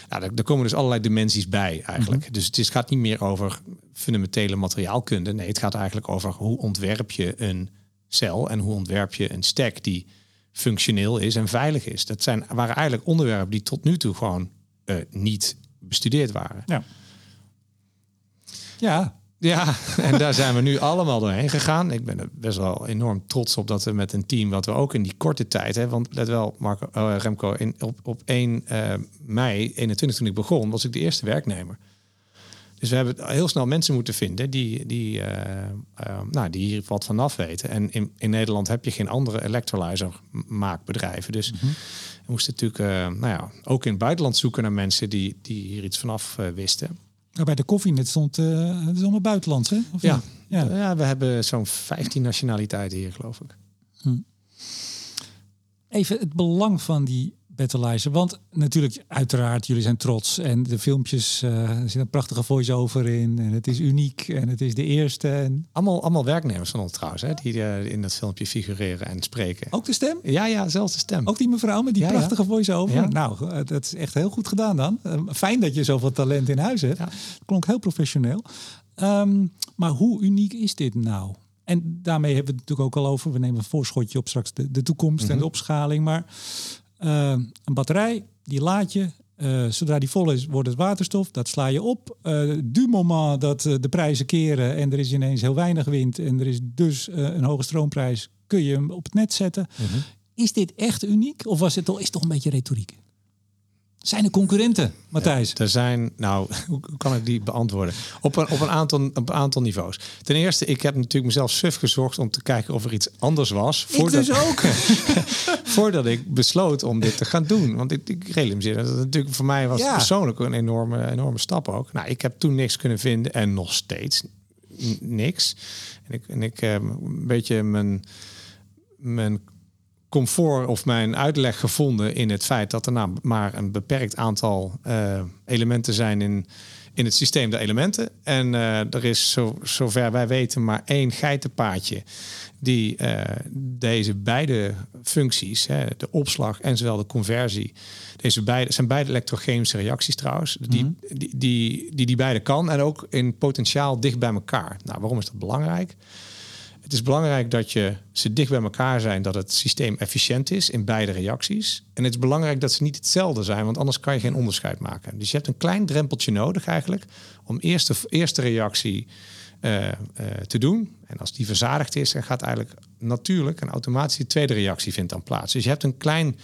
Nou, daar, komen dus allerlei dimensies bij eigenlijk. Mhm. Dus het is, gaat niet meer over fundamentele materiaalkunde. Nee, het gaat eigenlijk over hoe ontwerp je een cel en hoe ontwerp je een stack die functioneel is en veilig is. Dat zijn, waren eigenlijk onderwerpen die tot nu toe gewoon uh, niet bestudeerd waren. Ja. Ja, ja, en daar zijn we nu allemaal doorheen gegaan. Ik ben er best wel enorm trots op dat we met een team, wat we ook in die korte tijd, hè, want let wel, Marco, uh, Remco, in, op, op 1 uh, eh, mei 21 toen ik begon, was ik de eerste werknemer. Dus we hebben heel snel mensen moeten vinden die, die, uh, nou, die hier wat vanaf weten. En in, in Nederland heb je geen andere electrolyzer maakbedrijven. Dus mm we moesten natuurlijk nou ja, ook in het buitenland zoeken naar mensen die, die hier iets vanaf wisten. Nou, bij de koffie net stond, uh, het is allemaal buitenlands, hè? Of ja. ja. Ja. we hebben zo'n 15 nationaliteiten hier, geloof ik. Hm. Even het belang van die Battleizer. Want natuurlijk, uiteraard, jullie zijn trots. En de filmpjes, uh, er zit een prachtige voice-over in. En het is uniek. En het is de eerste. En... Allemaal, allemaal werknemers van ons trouwens, hè, die uh, in dat filmpje figureren en spreken. Ook de stem? Ja, ja, zelfs de stem. Ook die mevrouw met die prachtige voice-over? Nou, uh, dat is echt heel goed gedaan dan. fijn dat je zoveel talent in huis hebt. Klonk heel professioneel. Um, maar hoe uniek is dit nou? En daarmee hebben we het natuurlijk ook al over. We nemen een voorschotje op straks de, de toekomst en de mhm. opschaling. Maar uh, een batterij, die laat je. Uh, zodra die vol is, wordt het waterstof. Dat sla je op. Uh, du moment dat de prijzen keren en er is ineens heel weinig wind en er is dus een hoge stroomprijs, kun je hem op het net zetten. Mhm. Is dit echt uniek of was het toch, is het toch een beetje retoriek? Zijn er concurrenten, Matthijs? er zijn, nou, hoe kan ik die beantwoorden? Op een, op, een aantal, op een aantal niveaus. Ten eerste, ik heb natuurlijk mezelf suf gezocht om te kijken of er iets anders was. Voordat, ik dus ook. voordat ik besloot om dit te gaan doen. Want ik, ik realiseerde dat het natuurlijk voor mij was ja. persoonlijk een enorme, enorme stap ook. Nou, ik heb toen niks kunnen vinden en nog steeds niks. En ik, en ik heb een beetje mijn, mijn comfort of mijn uitleg gevonden in het feit dat er nou maar een beperkt aantal uh, elementen zijn in, in het systeem de elementen. En uh, er is, zo, zover wij weten, maar één geitenpaadje die uh, deze beide functies, hè, de opslag en zowel de conversie, deze beide zijn beide elektrochemische reacties trouwens, die, mm -hmm. die, die, die die beide kan en ook in potentiaal dicht bij elkaar. Nou, waarom is dat belangrijk? Het is belangrijk dat je ze dicht bij elkaar zijn, dat het systeem efficiënt is in beide reacties. En het is belangrijk dat ze niet hetzelfde zijn, want anders kan je geen onderscheid maken. Dus je hebt een klein drempeltje nodig eigenlijk om eerst de eerste reactie uh, uh, te doen. En als die verzadigd is, dan gaat eigenlijk natuurlijk en automatisch de tweede reactie vindt dan plaats. Dus je hebt een klein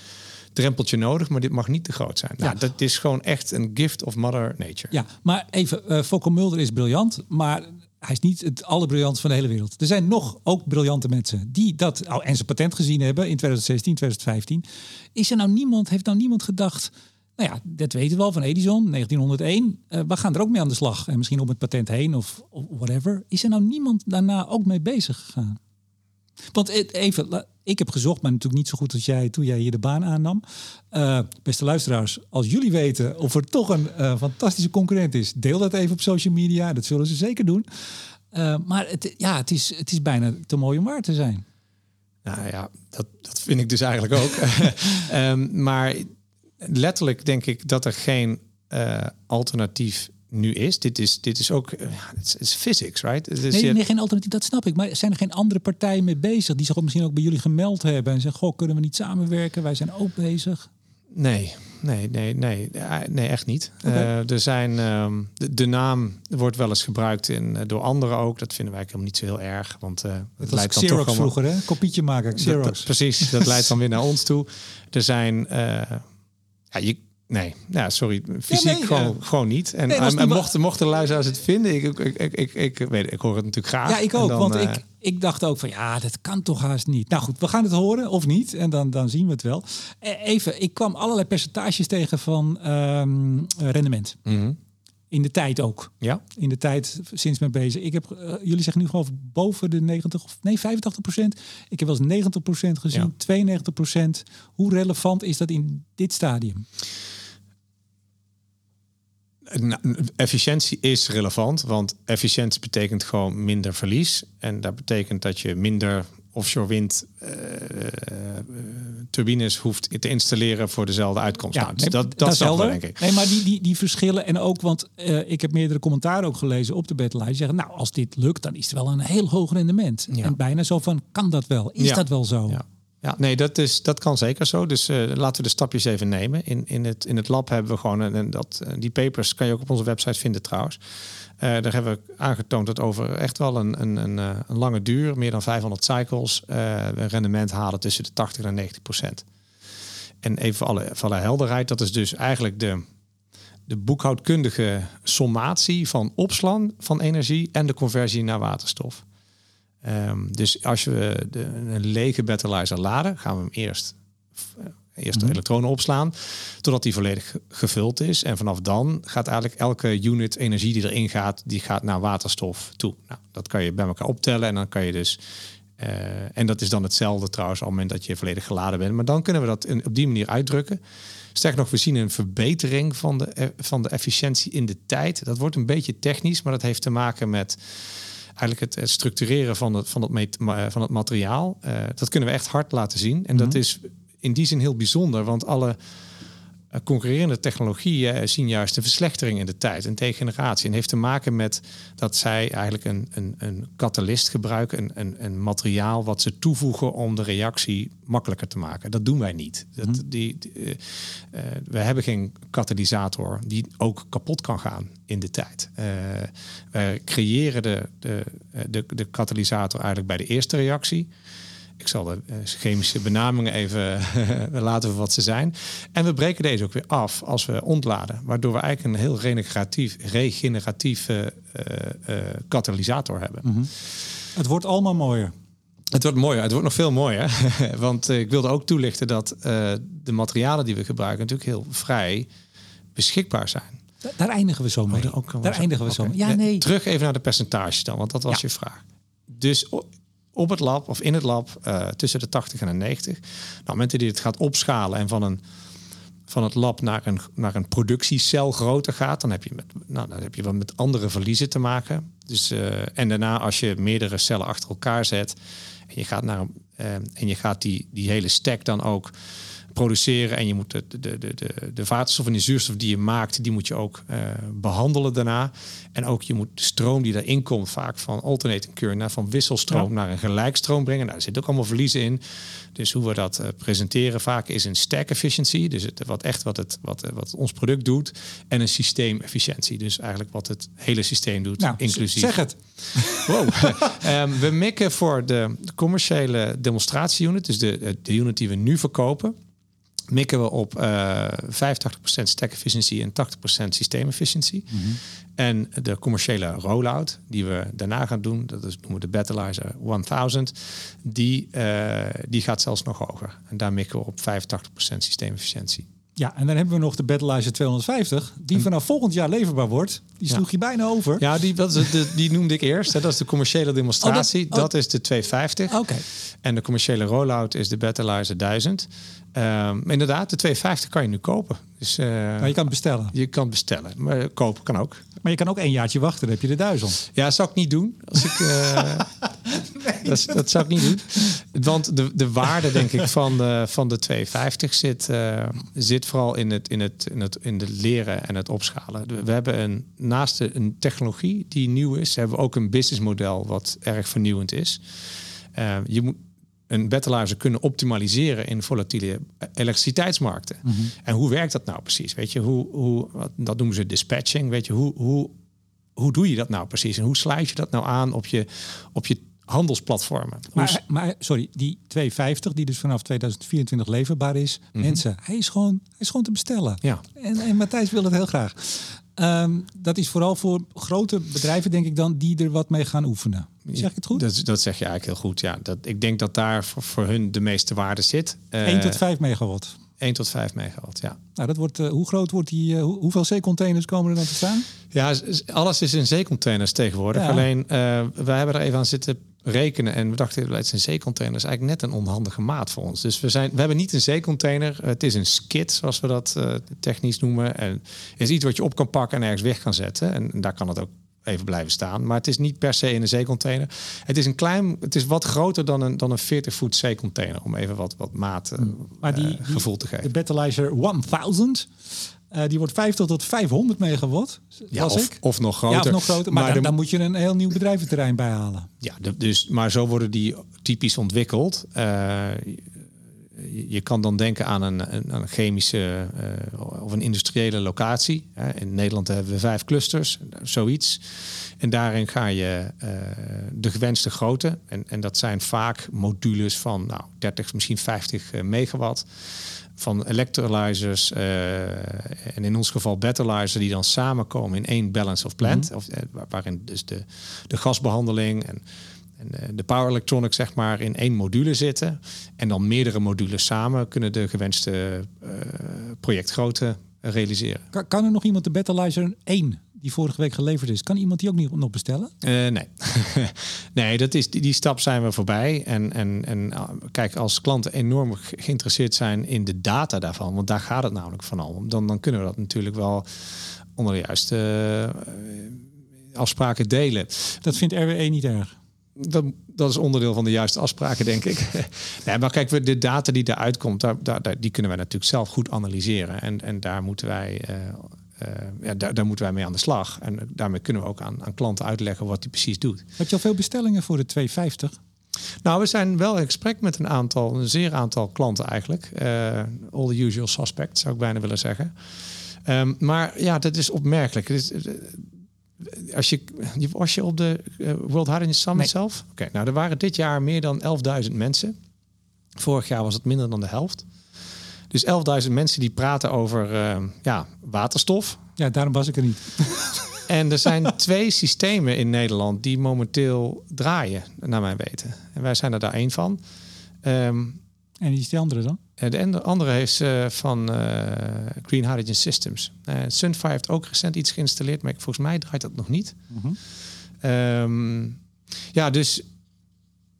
drempeltje nodig, maar dit mag niet te groot zijn. Nou, ja. Dat is gewoon echt een gift of mother nature. Ja, maar even, uh, Mulder is briljant, maar hij is niet het allerbriljant van de hele wereld. Er zijn nog ook briljante mensen die dat oh, en zijn patent gezien hebben in 2016, 2015. Is er nou niemand, heeft nou niemand gedacht, nou ja, dat weten we wel van Edison, 1901. Uh, we gaan er ook mee aan de slag. En misschien op het patent heen of whatever. Is er nou niemand daarna ook mee bezig gegaan? Want even, ik heb gezocht, maar natuurlijk niet zo goed als jij toen jij hier de baan aannam. Uh, beste luisteraars, als jullie weten of er toch een uh, fantastische concurrent is, deel dat even op social media. Dat zullen ze zeker doen. Uh, maar het, ja, het, is, het is bijna te mooi om waar te zijn. Nou ja, dat, dat vind ik dus eigenlijk ook. um, maar letterlijk denk ik dat er geen alternatief nu is. Dit is, dit is ook het is physics, right? Het is nee, nee, geen alternatief, dat snap ik. Maar zijn er geen andere partijen mee bezig die zich ook misschien ook bij jullie gemeld hebben en zeggen: Goh, kunnen we niet samenwerken? Wij zijn ook bezig. Nee, nee, nee, nee, nee, echt niet. Okay. Uh, er zijn um, de, de, naam wordt wel eens gebruikt in, uh, door anderen ook. Dat vinden wij helemaal niet zo heel erg, want uh, het leidt dan Xerox toch vroeger, hè? Kopietje maken, Xerox. Dat, dat, precies, dat leidt dan weer naar ons toe. Er zijn, ja, je, Nee, ja, sorry. Fysiek ja, nee, gewoon, gewoon niet. En, nee, en, en mochten, mochten luisteraars het vinden, ik, ik, ik, ik, ik, weet, ik hoor het natuurlijk graag. Ja, ik ook. Dan, want uh, ik, ik dacht ook van ja, dat kan toch haast niet. Nou goed, we gaan het horen of niet. En dan, dan zien we het wel. Even, ik kwam allerlei percentages tegen van um, rendement. Mm -hmm. In de tijd ook. Ja. In de tijd sinds mijn bezig. Ik heb, uh, jullie zeggen nu gewoon boven de 90 of nee 85 procent. Ik heb wel eens 90 procent gezien, ja. 92 procent. Hoe relevant is dat in dit stadium? Efficiëntie is relevant, want efficiëntie betekent gewoon minder verlies. En dat betekent dat je minder offshore wind uh, turbines hoeft te installeren voor dezelfde uitkomst. Ja, nou, dus dat, dat, dat is helder, denk ik. Nee, maar die, die, die verschillen en ook, want uh, ik heb meerdere commentaren ook gelezen op de battle zeggen, nou, als dit lukt, dan is het wel een heel hoog rendement. Ja. En bijna zo van, kan dat wel? Is ja. dat wel zo? Ja. Ja, nee, dat, is, dat kan zeker zo. Dus uh, laten we de stapjes even nemen. In, in, het, in het lab hebben we gewoon, en dat, die papers kan je ook op onze website vinden trouwens. Uh, daar hebben we aangetoond dat over echt wel een, een, een, een lange duur, meer dan 500 cycles, uh, een rendement halen tussen de 80 en 90 procent. En even voor alle, voor alle helderheid, dat is dus eigenlijk de, de boekhoudkundige sommatie van opslaan van energie en de conversie naar waterstof. Um, dus als we de, een lege battleizer laden, gaan we hem eerst, eerst de mm -hmm. elektronen opslaan, totdat die volledig gevuld is. En vanaf dan gaat eigenlijk elke unit energie die erin gaat, die gaat naar waterstof toe. Nou, dat kan je bij elkaar optellen en dan kan je dus uh, en dat is dan hetzelfde trouwens op het moment dat je volledig geladen bent. Maar dan kunnen we dat in, op die manier uitdrukken. Sterker nog, we zien een verbetering van de, van de efficiëntie in de tijd. Dat wordt een beetje technisch, maar dat heeft te maken met eigenlijk het, het structureren van het, van het, van het materiaal. Uh, dat kunnen we echt hard laten zien. En mm -hmm. dat is in die zin heel bijzonder, want alle concurrerende technologieën uh, zien juist een verslechtering in de tijd, een degeneratie. En heeft te maken met dat zij eigenlijk een, een, een katalyst gebruiken, een, een, een materiaal wat ze toevoegen om de reactie makkelijker te maken. Dat doen wij niet. Dat, -hmm. die, uh, we hebben geen katalysator die ook kapot kan gaan in de tijd. Uh, wij creëren de, de, de, de katalysator eigenlijk bij de eerste reactie. Ik zal de chemische benamingen even laten voor wat ze zijn. En we breken deze ook weer af als we ontladen. Waardoor we eigenlijk een heel regeneratief, regeneratieve uh, uh, katalysator hebben. Mm -hmm. Het wordt allemaal mooier. Het wordt mooier. Het wordt nog veel mooier. Want ik wilde ook toelichten dat de materialen die we gebruiken natuurlijk heel vrij beschikbaar zijn. Daar eindigen we zo mee. Oh, daar, daar eindigen we okay. zo mee. Ja, nee. Terug even naar de percentages dan, want dat was ja. je vraag. Dus op het lab of in het lab uh, tussen de 80 en de 90. Nou, op momenten die het gaat opschalen en van een van het lab naar een, naar een productiecel groter gaat, dan heb je, met, nou, dan heb je wat met andere verliezen te maken. Dus, uh, en daarna, als je meerdere cellen achter elkaar zet en je gaat, naar, uh, en je gaat die, die hele stack dan ook produceren en je moet de, de, de, de, de waterstof en de zuurstof die je maakt, die moet je ook uh, behandelen daarna. En ook je moet de stroom die daarin komt, vaak van alternating current naar van wisselstroom naar een gelijkstroom brengen. Nou, er zit ook allemaal verliezen in. Dus hoe we dat uh, presenteren vaak is een stack efficiency, dus het, wat echt wat, het, wat, wat ons product doet, en een systeem efficiëntie, dus eigenlijk wat het hele systeem doet, nou, inclusief. Zeg het. Wow. um, we mikken voor de commerciële demonstratieunit, dus de, de unit die we nu verkopen mikken we op uh, 85% stack efficiency en 80% systeemefficiëntie. Mm -hmm. En de commerciële rollout die we daarna gaan doen, dat is, noemen we de Battleizer 1000, die, uh, die gaat zelfs nog hoger. En daar mikken we op 85% systeemefficiëntie. Ja, en dan hebben we nog de Battleizer 250, die vanaf volgend jaar leverbaar wordt. Die sloeg ja. je bijna over. Ja, die, dat is de, die noemde ik eerst. Hè. Dat is de commerciële demonstratie. Oh, dat, oh. dat, is de 250. Oké. Okay. En de commerciële rollout is de Battleizer 1000. Um, inderdaad, de 250 kan je nu kopen. Dus, uh, maar je kan bestellen. Je kan bestellen, maar kopen kan ook. Maar je kan ook één jaartje wachten, dan heb je de 1000. Ja, dat zou ik niet doen. Als ik, uh, nee, dat, dat, zou ik niet doen. Want de, de waarde, denk ik, van de, van de 250 zit, uh, zit vooral in het, in, het, in, het, in het leren en het opschalen. We hebben een, naast een technologie die nieuw is, hebben we ook een businessmodel wat erg vernieuwend is. Uh, je moet een battleizer kunnen optimaliseren in volatiele elektriciteitsmarkten. Mm -hmm. En hoe werkt dat nou precies? Weet je, hoe, hoe, dat noemen ze dispatching. Weet je, hoe, hoe, hoe doe je dat nou precies? En hoe sluit je dat nou aan op je, op je handelsplatformen? Maar, maar sorry, die 250 die dus vanaf 2024 leverbaar is, mm -hmm. mensen, hij is gewoon, hij is gewoon te bestellen. Ja. En, en Matthijs wil het heel graag. Um, dat is vooral voor grote bedrijven, denk ik dan, die er wat mee gaan oefenen. Zeg ik het goed? Dat, dat zeg je eigenlijk heel goed. Ja, dat, ik denk dat daar voor, voor hun de meeste waarde zit. Uh, 1 tot 5 megawatt. 1 tot 5 megawatt, ja. Nou, dat wordt, uh, hoe groot wordt die, uh, hoeveel zeecontainers komen er dan te staan? Ja, alles is in zeecontainers tegenwoordig. Ja. Alleen, wij hebben er even aan zitten rekenen en we dachten, het is een zeecontainer is eigenlijk net een onhandige maat voor ons. Dus we, zijn, we hebben niet een zeecontainer, het is een skit, zoals we dat technisch noemen. En het is iets wat je op kan pakken en ergens weg kan zetten. En, en daar kan het ook even blijven staan. Maar het is niet per se in een zeecontainer. Het is een klein, het is wat groter dan een, dan een 40 voet zeecontainer. Om even wat, wat maat uh, maar die, uh, gevoel te geven. De Battleizer 1000. Uh, die wordt 50 tot 500 megawatt. Ja, of, ik. of nog groter. Ja, of nog groter. Maar, maar dan, de, dan, moet je een heel nieuw bedrijventerrein bijhalen. Ja, de, dus, maar zo worden die typisch ontwikkeld. Uh, je kan dan denken aan een, een, een chemische uh, of een industriële locatie. In Nederland hebben we vijf clusters, zoiets. En daarin ga je uh, de gewenste grootte. En, en dat zijn vaak modules van nou, 30, misschien 50 uh, megawatt. Van electrolyzers uh, en in ons geval battleizer die dan samenkomen in één balance of plant. Mm -hmm. of, waarin dus de, de gasbehandeling en en de power electronics zeg maar in één module zitten. En dan meerdere modules samen kunnen de gewenste projectgrootte realiseren. Kan, kan, er nog iemand de Battleizer 1 die vorige week geleverd is, kan iemand die ook niet nog bestellen? Uh, nee, nee dat is, die, die, stap zijn we voorbij. En, en, en kijk, als klanten enorm geïnteresseerd zijn in de data daarvan, want daar gaat het namelijk van om, dan, dan kunnen we dat natuurlijk wel onder de juiste uh, afspraken delen. Dat vindt RWE niet erg? Dat, dat is onderdeel van de juiste afspraken, denk ik. nee, maar kijk, de data die eruit komt, daar, daar, die kunnen wij natuurlijk zelf goed analyseren. En, en daar moeten wij. Uh, uh, ja, daar, daar, moeten wij mee aan de slag. En daarmee kunnen we ook aan, aan klanten uitleggen wat die precies doet. Had je al veel bestellingen voor de 250? Nou, we zijn wel in gesprek met een aantal, een zeer aantal klanten eigenlijk. Uh, all the usual suspects, zou ik bijna willen zeggen. Um, maar ja, dat is opmerkelijk. Het is, als je, was je op de uh, World Hydrogen Summit nee. zelf? Oké, okay, nou er waren dit jaar meer dan 11.000 mensen. Vorig jaar was het minder dan de helft. Dus 11.000 mensen die praten over uh, ja, waterstof. Ja, daarom was ik er niet. en er zijn twee systemen in Nederland die momenteel draaien, naar mijn weten. En wij zijn er daar één van. Um, en wie is die andere dan? De andere is uh, van uh, Green Hydrogen Systems. Sunfire heeft ook recent iets geïnstalleerd, maar volgens mij draait dat nog niet. Mm -hmm. um, ja, dus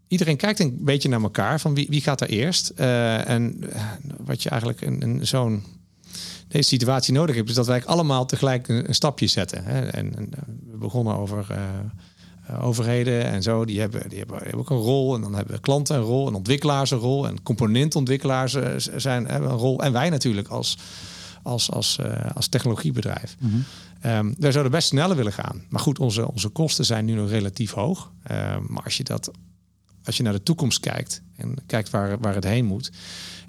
iedereen kijkt een beetje naar elkaar van wie, wie gaat er eerst. en wat je eigenlijk in, in zo'n deze situatie nodig heeft, is dat wij allemaal tegelijk een, stapje zetten. Hè. En, en, we begonnen over overheden en zo, die hebben, die, hebben, ook een rol. En dan hebben klanten een rol, en ontwikkelaars een rol, en componentontwikkelaars zijn, hebben een rol. En wij natuurlijk als, als, als, als technologiebedrijf. Mm Um, wij zouden best sneller willen gaan. Maar goed, onze, onze kosten zijn nu nog relatief hoog. Um, maar als je, dat, als je naar de toekomst kijkt en kijkt waar, waar het heen moet,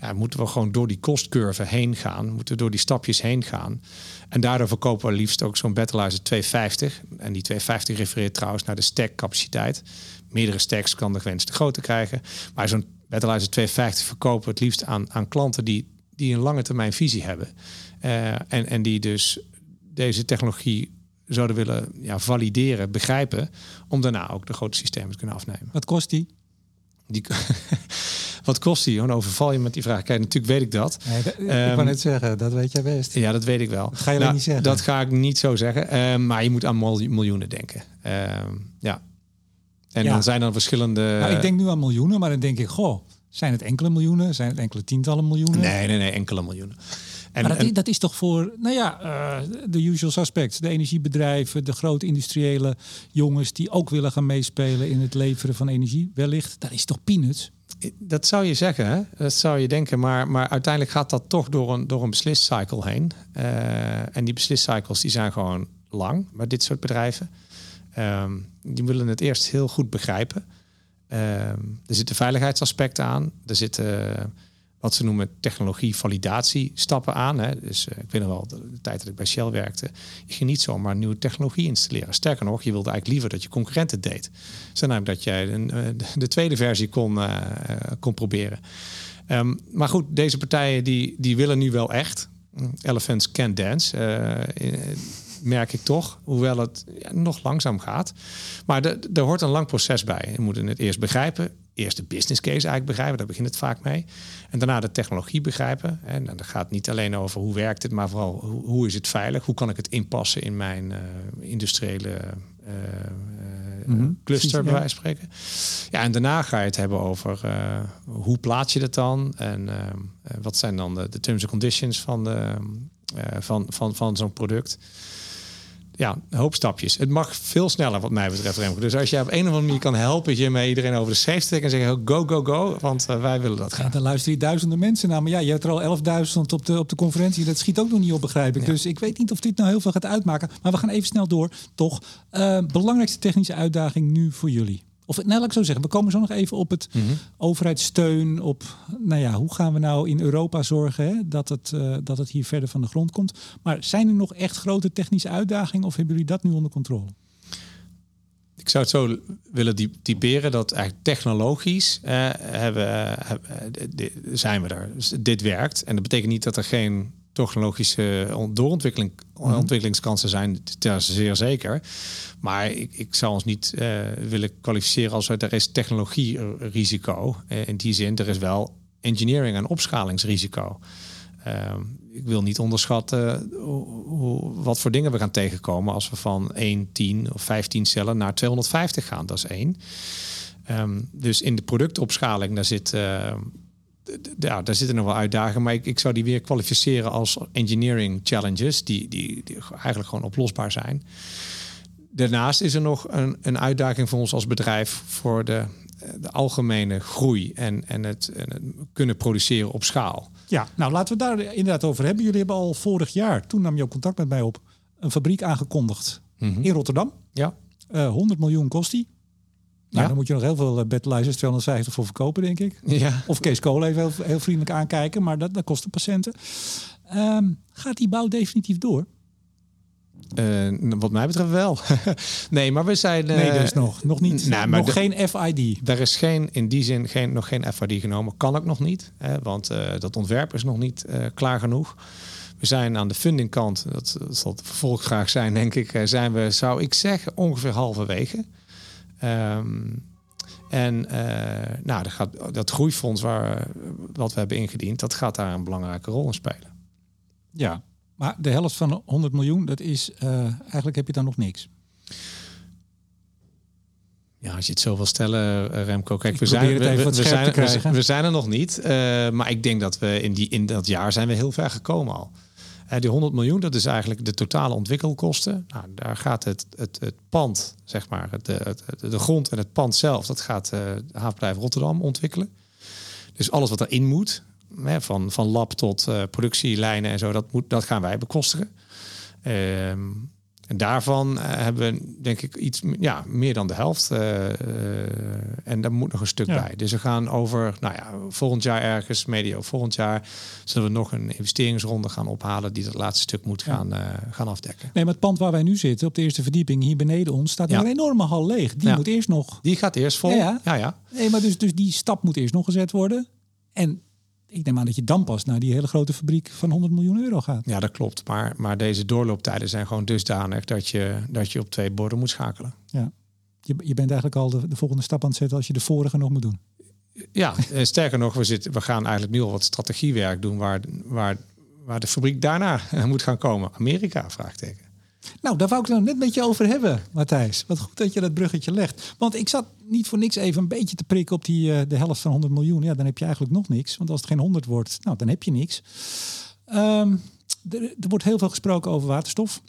ja, moeten we gewoon door die kostcurve heen gaan. Moeten we door die stapjes heen gaan. En daardoor verkopen we liefst ook zo'n Battleizer 250. En die 250 refereert trouwens naar de stackcapaciteit. Meerdere stacks kan de gewenste grootte krijgen. Maar zo'n Battleizer 250 verkopen we het liefst aan, aan klanten die, die een lange termijn visie hebben. Uh, en, en die dus deze technologie zouden willen ja, valideren, begrijpen, om daarna ook de grote systemen te kunnen afnemen. Wat kost die? Die wat kost die? Dan overval je met die vraag. Kijk, natuurlijk weet ik dat. Nee, ik um, kan het zeggen, dat weet jij best. Ja, dat weet ik wel. Dat ga je nou, niet zeggen. Dat ga ik niet zo zeggen. Um, maar je moet aan miljoenen denken. Um, ja. En dan zijn er verschillende. Nou, ik denk nu aan miljoenen, maar dan denk ik, goh, zijn het enkele miljoenen? Zijn het enkele tientallen miljoenen? Nee, nee, nee, enkele miljoenen. En, maar dat, is, dat, is toch voor, nou ja, uh, de usual suspects. De energiebedrijven, de grote industriële jongens die ook willen gaan meespelen in het leveren van energie. Wellicht, dat is toch peanuts? Dat zou je zeggen, hè? dat zou je denken. Maar, maar uiteindelijk gaat dat toch door een, door een besliscycle heen. Uh, en die besliscycles die zijn gewoon lang bij dit soort bedrijven. Um, die willen het eerst heel goed begrijpen. Um, er zitten veiligheidsaspecten aan. Er zitten wat ze noemen technologie validatie stappen aan. Hè. Dus uh, ik weet nog wel, de, tijd dat ik bij Shell werkte, je ging niet zomaar nieuwe technologie installeren. Sterker nog, je wilde eigenlijk liever dat je concurrenten deed. Zo namelijk dat jij uh, de tweede versie kon, uh, kon proberen. Um, maar goed, deze partijen die, die willen nu wel echt. Elephants can dance merk ik toch, hoewel het ja, nog langzaam gaat. Maar er hoort een lang proces bij. Je moet het eerst begrijpen, eerst de business case eigenlijk begrijpen, daar begint het vaak mee. En daarna de technologie begrijpen. En dat gaat niet alleen over hoe werkt het, maar vooral hoe, hoe is het veilig? Hoe kan ik het inpassen in mijn uh, industriële uh, uh, cluster, bij wijze van spreken. Ja, en daarna ga je het hebben over hoe plaats je dat dan? En wat zijn dan de, de terms and conditions van, de, van, van, van zo'n product? Ja, een hoop stapjes. Het mag veel sneller wat mij betreft, Remco. Dus als je op een of andere manier kan helpen, je met iedereen over de schreef trekken en zeggen go, go, go, want uh, wij willen dat gaan. dan luisteren je duizenden mensen naar. Maar ja, je hebt er al 11.000 op de, op de conferentie. Dat schiet ook nog niet op, begrijp ik. Dus ik weet niet of dit nou heel veel gaat uitmaken. Maar we gaan even snel door, toch. Uh, belangrijkste technische uitdaging nu voor jullie? Of nou, laat ik zo zeggen, we komen zo nog even op het mm overheidssteun. Op, nou ja, hoe gaan we nou in Europa zorgen hè, dat, het, uh, dat het hier verder van de grond komt. Maar zijn er nog echt grote technische uitdagingen of hebben jullie dat nu onder controle? Ik zou het zo willen typeren dat eigenlijk technologisch eh, hebben, uh, zijn we er. Dus dit werkt. En dat betekent niet dat er geen technologische doorontwikkeling, mhm. ontwikkelingskansen zijn, zeer zeker. Maar ik, ik zou ons niet uh, willen kwalificeren als er is technologierisico. Uh, in die zin, er is wel engineering en opschalingsrisico. Uh, ik wil niet onderschatten hoe, wat voor dingen we gaan tegenkomen als we van 1, 10 of 15 cellen naar 250 gaan. Dat is één. Um, dus in de productopschaling, daar zit ja, daar zitten nog wel uitdagingen, maar ik, ik zou die weer kwalificeren als engineering challenges, die, die, die eigenlijk gewoon oplosbaar zijn. Daarnaast is er nog een, een uitdaging voor ons als bedrijf voor de, de algemene groei en, en, het, en het kunnen produceren op schaal. Ja, nou laten we daar inderdaad over hebben. Jullie hebben al vorig jaar, toen nam je ook contact met mij op, een fabriek aangekondigd mhm. in Rotterdam. Ja. Uh, eh, 100 miljoen kost die. Nou, dan moet je nog heel veel eh, 250 voor verkopen, denk ik. Ja. Of Kees Kool even heel, heel, vriendelijk aankijken, maar dat, dat kost de patiënten. Um, gaat die bouw definitief door? Uh, wat mij betreft wel. nee, maar we zijn. Uh, nee, dus nog. Nog niet. Nou, maar nog geen FID. Er is geen, in die zin geen, nog geen FID genomen. Kan ook nog niet. Hè, want uh, dat ontwerp is nog niet klaar genoeg. We zijn aan de fundingkant, dat, dat zal het vervolg graag zijn, denk ik, zijn we, zou ik zeggen, ongeveer halverwege. Um, en uh, nou, dat, gaat, dat groeifonds waar, wat we hebben ingediend, dat gaat daar een belangrijke rol in spelen. Ja, maar de helft van 100 miljoen, dat is uh, eigenlijk heb je dan nog niks. Ja, als je het zo wil stellen, eh, Remco. Kijk, we zijn, we, we, zijn, we, we, zijn er nog niet. Uh, maar ik denk dat we in, die, in dat jaar zijn we heel ver gekomen al. Uh, die 100 miljoen, dat is eigenlijk de totale ontwikkelkosten. Nou, daar gaat het, het, het pand, zeg maar, het, de grond en het pand zelf, dat gaat uh, Havenbedrijf Rotterdam ontwikkelen. Dus alles wat erin moet, hè, van, van lab tot uh, productielijnen en zo, dat, moet, dat gaan wij bekostigen. Ehm, en daarvan eh, hebben we denk ik iets ja, meer dan de helft. Uh, en daar moet nog een stuk bij. Dus we gaan over, nou ja, volgend jaar ergens, medio volgend jaar, zullen we nog een investeringsronde gaan ophalen die dat laatste stuk moet gaan, uh, gaan afdekken. Nee, maar het pand waar wij nu zitten, op de eerste verdieping, hier beneden ons, staat ja. een enorme hal leeg. Die moet eerst nog. Die gaat eerst vol. Ja, ja. ja. Nee, maar dus, dus die stap moet eerst nog gezet worden. En ik neem aan dat je dan pas naar die hele grote fabriek van 100 miljoen euro gaat. Ja, dat klopt. Maar, maar deze doorlooptijden zijn gewoon dusdanig dat je, dat je op twee borden moet schakelen. Ja. Je, je bent eigenlijk al de, de volgende stap aan het zetten als je de vorige nog moet doen. Ja, eh, sterker nog, we, zitten, we gaan eigenlijk nu al wat strategiewerk doen waar, waar, waar de fabriek daarna moet gaan komen. Amerika, vraagteken. Nou, daar wou ik het net met je over hebben, Matthijs. Wat goed dat je dat bruggetje legt. Want ik zat niet voor niks even een beetje te prikken op die, uh, de helft van 100 miljoen. Ja, dan heb je eigenlijk nog niks. Want als het geen 100 wordt, nou, dan heb je niks. Um, er, er, wordt heel veel gesproken over waterstof.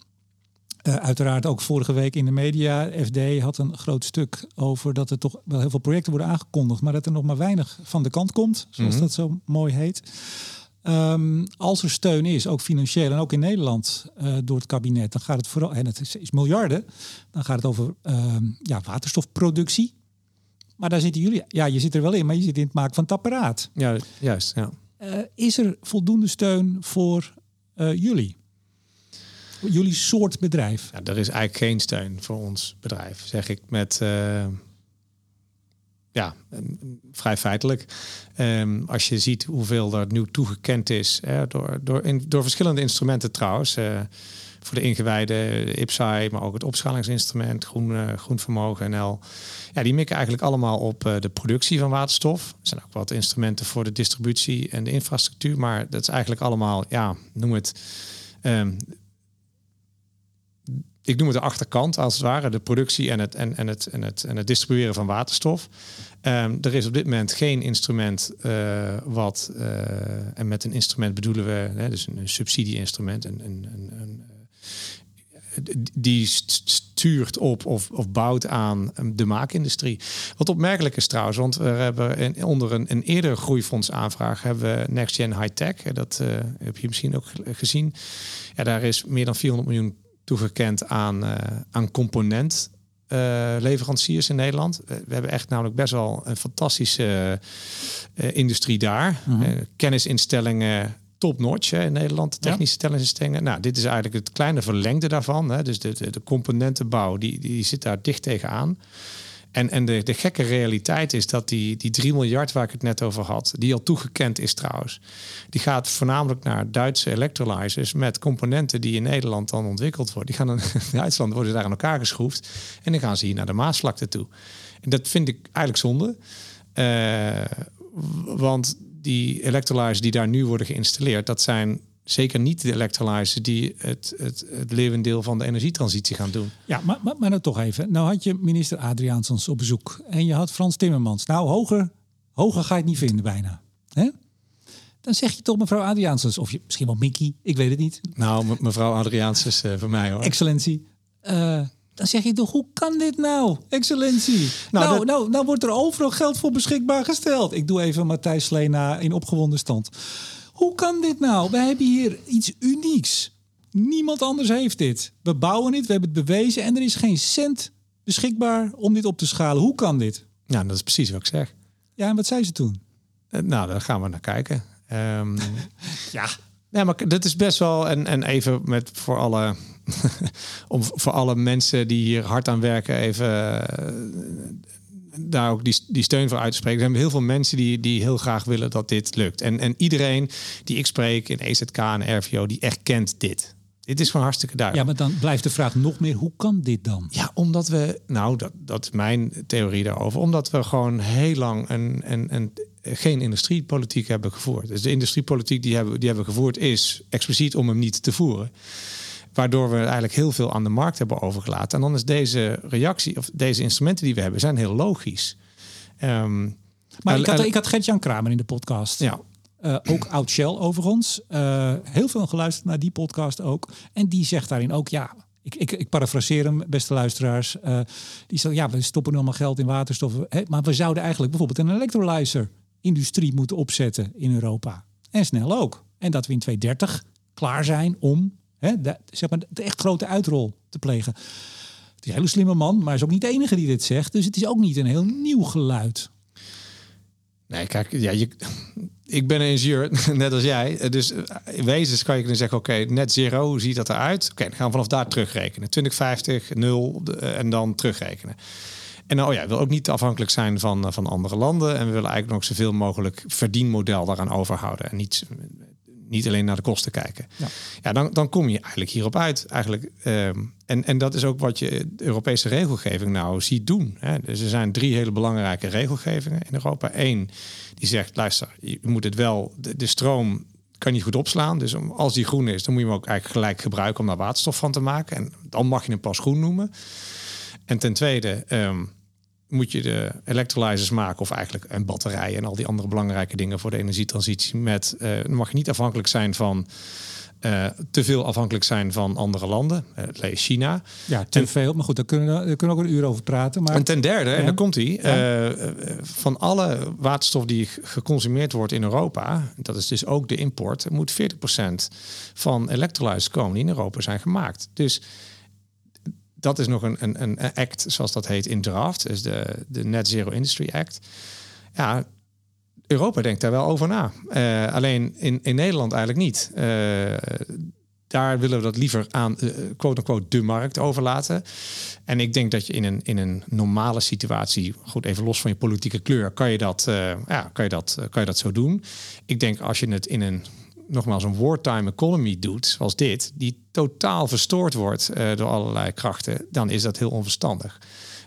Uh, uiteraard ook vorige week in de media. FD had een groot stuk over dat er toch wel heel veel projecten worden aangekondigd, maar dat er nog maar weinig van de kant komt, zoals mm -hmm. dat zo mooi heet. Um, als er steun is, ook financieel en ook in Nederland uh, door het kabinet, dan gaat het vooral, en het is, is miljarden, dan gaat het over um, ja, waterstofproductie. Maar daar zitten jullie, ja, je zit er wel in, maar je zit in het maken van het apparaat. Ja, juist. Ja. Uh, is er voldoende steun voor uh, jullie? Jullie soort bedrijf? Ja, er is eigenlijk geen steun voor ons bedrijf, zeg ik met ja, vrij feitelijk. Um, als je ziet hoeveel er nu toegekend is, hè, door, door, in, door verschillende instrumenten trouwens. Uh, voor de ingewijde IPSAI, maar ook het opschalingsinstrument, groen, uh, groen vermogen NL. Ja, die mikken eigenlijk allemaal op uh, de productie van waterstof. Er zijn ook wat instrumenten voor de distributie en de infrastructuur, maar dat is eigenlijk allemaal, ja, noem het. Um, ik noem het de achterkant als het ware, de productie en het, en, en het, en het, en het distribueren van waterstof. Um, er is op dit moment geen instrument uh, wat, uh, en met een instrument bedoelen we, dus een, een subsidie-instrument, een, een, een, die stuurt op of, of bouwt aan de maakindustrie. Wat opmerkelijk is trouwens, want we hebben onder een, een eerdere groeifondsaanvraag hebben we Next Gen High Tech. Dat heb je misschien ook gezien. Ja, daar is meer dan 400 miljoen toegekend aan, uh, aan component. Uh, leveranciers in Nederland. We hebben echt namelijk best wel een fantastische uh, industrie daar. -hmm. kennisinstellingen top-notch in Nederland, technische ja. kennisinstellingen. Nou, dit is eigenlijk het kleine verlengde daarvan. Hè. Dus de, de, de componentenbouw, die, die zit daar dicht tegenaan. En, en de, de gekke realiteit is dat die, die 3 miljard waar ik het net over had, die al toegekend is trouwens, die gaat voornamelijk naar Duitse electrolyzers met componenten die in Nederland dan ontwikkeld worden. Die gaan in Duitsland worden daar aan elkaar geschroefd en dan gaan ze hier naar de Maasvlakte toe. En dat vind ik eigenlijk zonde. Uh, want die electrolyzers die daar nu worden geïnstalleerd, dat zijn zeker niet de electrolyzers die het, het, het levendeel van de energietransitie gaan doen. Ja, maar, maar, maar nou toch even. Nou had je minister Adriaansens op bezoek en je had Frans Timmermans. Nou, hoger, hoger ga je het niet vinden bijna. Hè? Dan zeg je toch mevrouw Adriaansens, of je, misschien wel Mickey, ik weet het niet. Nou, me, mevrouw Adriaansens uh, voor mij hoor. Excellentie. Uh, dan zeg je toch, hoe kan dit nou, excellentie? Nou, nou, dat... nou, nou, wordt er overal geld voor beschikbaar gesteld. Ik doe even Matthijs Sleena in opgewonden stand. Hoe kan dit nou? We hebben hier iets unieks. Niemand anders heeft dit. We bouwen dit, we hebben het bewezen en er is geen cent beschikbaar om dit op te schalen. Hoe kan dit? Ja, dat is precies wat ik zeg. Ja, en wat zei ze toen? Uh, nou, daar gaan we naar kijken. Um, ja. Ja, maar dat is best wel en, en even met voor alle om voor alle mensen die hier hard aan werken even uh, daar ook die, die steun voor uit te spreken. Er zijn heel veel mensen die, die heel graag willen dat dit lukt. En, en iedereen die ik spreek in EZK en RVO, die erkent dit. Dit is gewoon hartstikke duidelijk. Ja, maar dan blijft de vraag nog meer, hoe kan dit dan? Ja, omdat we, nou, dat, dat is mijn theorie daarover. Omdat we gewoon heel lang een, een, een, geen industriepolitiek hebben gevoerd. Dus de industriepolitiek die hebben, die hebben gevoerd is expliciet om hem niet te voeren. Waardoor we eigenlijk heel veel aan de markt hebben overgelaten. En dan is deze reactie, of deze instrumenten die we hebben, zijn heel logisch. Um, maar ik had, ik had Gert-Jan Kramer in de podcast. Ja. ook oud Shell overigens. heel veel geluisterd naar die podcast ook. En die zegt daarin ook, ja, ik, ik, ik parafraseer hem, beste luisteraars. die zegt, ja, we stoppen allemaal geld in waterstof. Hè, maar we zouden eigenlijk bijvoorbeeld een electrolyzer-industrie moeten opzetten in Europa. En snel ook. En dat we in 2030 klaar zijn om hè, de, zeg maar, de echt grote uitrol te plegen. Het is een hele slimme man, maar is ook niet de enige die dit zegt. Dus het is ook niet een heel nieuw geluid. Nee, kijk, ja, je, ik ben een ingenieur, net als jij. Dus eh, in wezen kan je dan zeggen, oké, net zero, hoe ziet dat eruit? Oké, dan gaan we vanaf daar terugrekenen. 2050, 0 en dan terugrekenen. En nou, oh ja, wil ook niet afhankelijk zijn van, eh, van andere landen. En we willen eigenlijk nog zoveel mogelijk verdienmodel daaraan overhouden. En niet niet alleen naar de kosten kijken. Ja, ja dan, dan kom je eigenlijk hierop uit. Eigenlijk, ehm, en, en dat is ook wat je de Europese regelgeving nou ziet doen. Hè. Dus er zijn drie hele belangrijke regelgevingen in Europa. Eén, die zegt, luister, je moet het wel, de, de stroom kan niet goed opslaan. Dus als die groen is, dan moet je hem ook eigenlijk gelijk gebruiken om daar waterstof van te maken. En dan mag je hem pas groen noemen. En ten tweede, ehm, moet je de electrolyzers maken of eigenlijk een batterij en al die andere belangrijke dingen voor de energietransitie met uh, mag je niet afhankelijk zijn van uh, te veel afhankelijk zijn van andere landen, uh, China. Ja, te veel. Maar goed, daar kunnen, we, kunnen we ook een uur over praten. Maar... En ten derde, en dan komt hij, van alle waterstof die geconsumeerd wordt in Europa, dat is dus ook de import, moet 40% van electrolyzers komen die in Europa zijn gemaakt. Dus dat is nog een, een, een act, zoals dat heet, in draft. Dus de, de Net Zero Industry Act. Ja, Europa denkt daar wel over na. Uh, alleen in, in Nederland eigenlijk niet. Uh, daar willen we dat liever aan, uh, quote-unquote, de markt overlaten. En ik denk dat je in een, in een normale situatie, goed, even los van je politieke kleur, kan je dat, ja, kan je dat, kan je dat zo doen. Ik denk als je het in een nogmaals een wartime economy doet, zoals dit, die totaal verstoord wordt uh, door allerlei krachten, dan is dat heel onverstandig.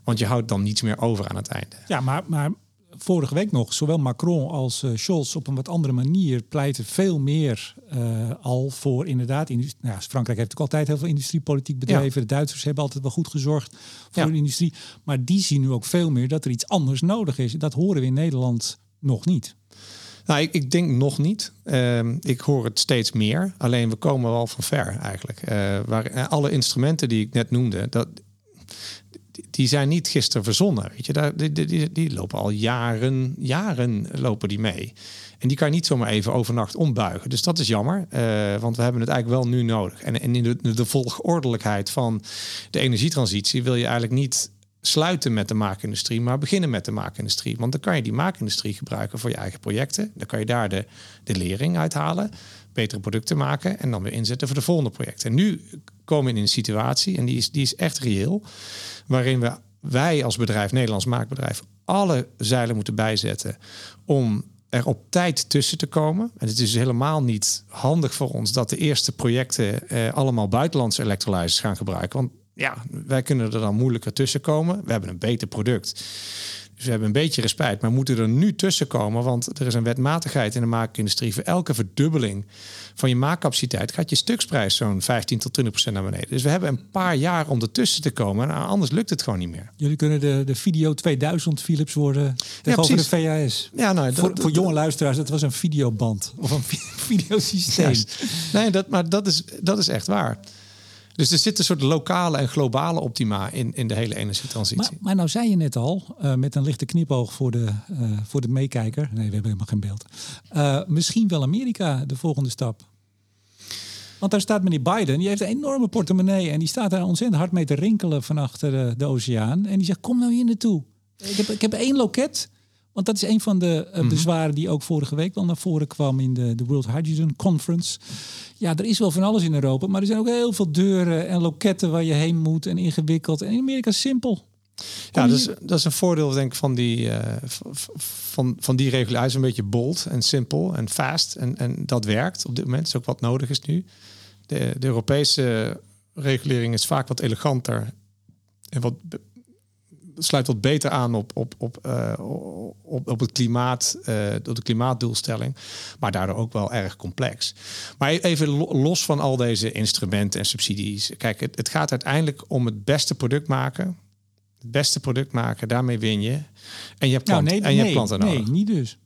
Want je houdt dan niets meer over aan het einde. Ja, maar, maar vorige week nog, zowel Macron als uh, Scholz op een wat andere manier pleiten veel meer uh, al voor inderdaad. Nou, Frankrijk heeft ook altijd heel veel industriepolitiek bedreven. De Duitsers hebben altijd wel goed gezorgd voor de industrie. Maar die zien nu ook veel meer dat er iets anders nodig is. Dat horen we in Nederland nog niet. Nou, ik, denk nog niet. Ehm, ik hoor het steeds meer. Alleen we komen wel van ver eigenlijk. Uh, waar, eh, alle instrumenten die ik net noemde, dat, die zijn niet gisteren verzonnen. Weet je, daar, die, die, die, lopen al jaren, jaren lopen die mee. En die kan je niet zomaar even overnacht ombuigen. Dus dat is jammer, uh, want we hebben het eigenlijk wel nu nodig. En, en in de, de volgordelijkheid van de energietransitie wil je eigenlijk niet sluiten met de maakindustrie, maar beginnen met de maakindustrie. Want dan kan je die maakindustrie gebruiken voor je eigen projecten. Dan kan je daar de, de lering uithalen, betere producten maken en dan weer inzetten voor de volgende projecten. En nu komen we in een situatie, en die is, die is echt reëel, waarin we, wij als bedrijf, Nederlands maakbedrijf, alle zeilen moeten bijzetten om er op tijd tussen te komen. En het is helemaal niet handig voor ons dat de eerste projecten eh, allemaal buitenlandse electrolyzers gaan gebruiken. Want ja, wij kunnen er dan moeilijker tussen komen. We hebben een beter product. Dus we hebben een beetje respect, maar moeten er nu tussen komen, want er is een wetmatigheid in de maakindustrie. Voor elke verdubbeling van je maakcapaciteit gaat je stuksprijs zo'n 15 tot 20 procent naar beneden. Dus we hebben een paar jaar om ertussen te komen, en anders lukt het gewoon niet meer. Jullie kunnen de, de video 2000 Philips worden tegenover ja, de VHS. Ja, nou, voor, voor jonge luisteraars, dat was een videoband of een videosysteem. Nee, dat, maar dat is, dat is echt waar. Dus er zit een soort lokale en globale optima in, in de hele energietransitie. Maar, maar nou zei je net al, uh, met een lichte knipoog voor de, uh, voor de meekijker. Nee, we hebben helemaal geen beeld. Uh, misschien wel Amerika de volgende stap. Want daar staat meneer Biden, die heeft een enorme portemonnee. En die staat daar ontzettend hard mee te rinkelen van achter de, de oceaan. En die zegt, kom nou hier naartoe. Ik heb, ik heb één loket. Want dat is een van de uh, bezwaren die ook vorige week wel naar voren kwam in de, de World Hydrogen Conference. Ja, er is wel van alles in Europa, maar er zijn ook heel veel deuren en loketten waar je heen moet en ingewikkeld. En in Amerika simpel. ja, dat is, dat is een voordeel denk ik van die, uh, van, van die regulatie. Hij is een beetje bold en simpel en fast. En, en dat werkt op dit moment. is ook wat nodig is nu. De, de Europese regulering is vaak wat eleganter en wat sluit wat beter aan op, op, op, uh, op, op het klimaat, uh, op de klimaatdoelstelling. Maar daardoor ook wel erg complex. Maar even los van al deze instrumenten en subsidies. Kijk, het, het gaat uiteindelijk om het beste product maken. Het beste product maken, daarmee win je. En je hebt, nou, plant, nee, en je nee, hebt planten nodig. Nee, niet dus.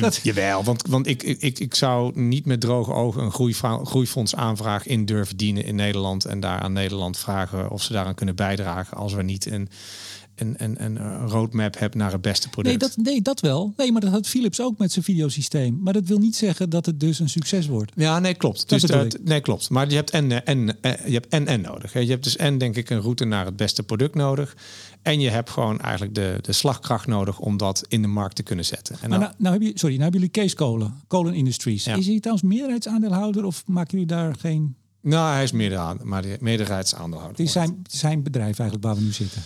Dat... Jawel, want, want ik, ik, ik zou niet met droge ogen een groeifonds aanvraag in durven dienen in Nederland en daar aan Nederland vragen of ze daaraan kunnen bijdragen als we niet een een, een, een roadmap hebt naar het beste product. Nee dat, nee, dat wel. Nee, maar dat had Philips ook met zijn videosysteem. Maar dat wil niet zeggen dat het dus een succes wordt. Ja, nee, klopt. dus dat, nee, klopt. Maar je hebt en, en, je hebt en, en nodig. Je hebt dus en denk ik een route naar het beste product nodig. En je hebt gewoon eigenlijk de, de slagkracht nodig om dat in de markt te kunnen zetten. En nou, nou, nou, heb je, sorry, nou hebben jullie Kees Kolen, Kolen Industries. Is hij trouwens meerderheidsaandeelhouder of maken jullie daar geen... Nou, hij is meerderheidsaandeelhouder. Het is zijn, zijn bedrijf eigenlijk waar we nu zitten.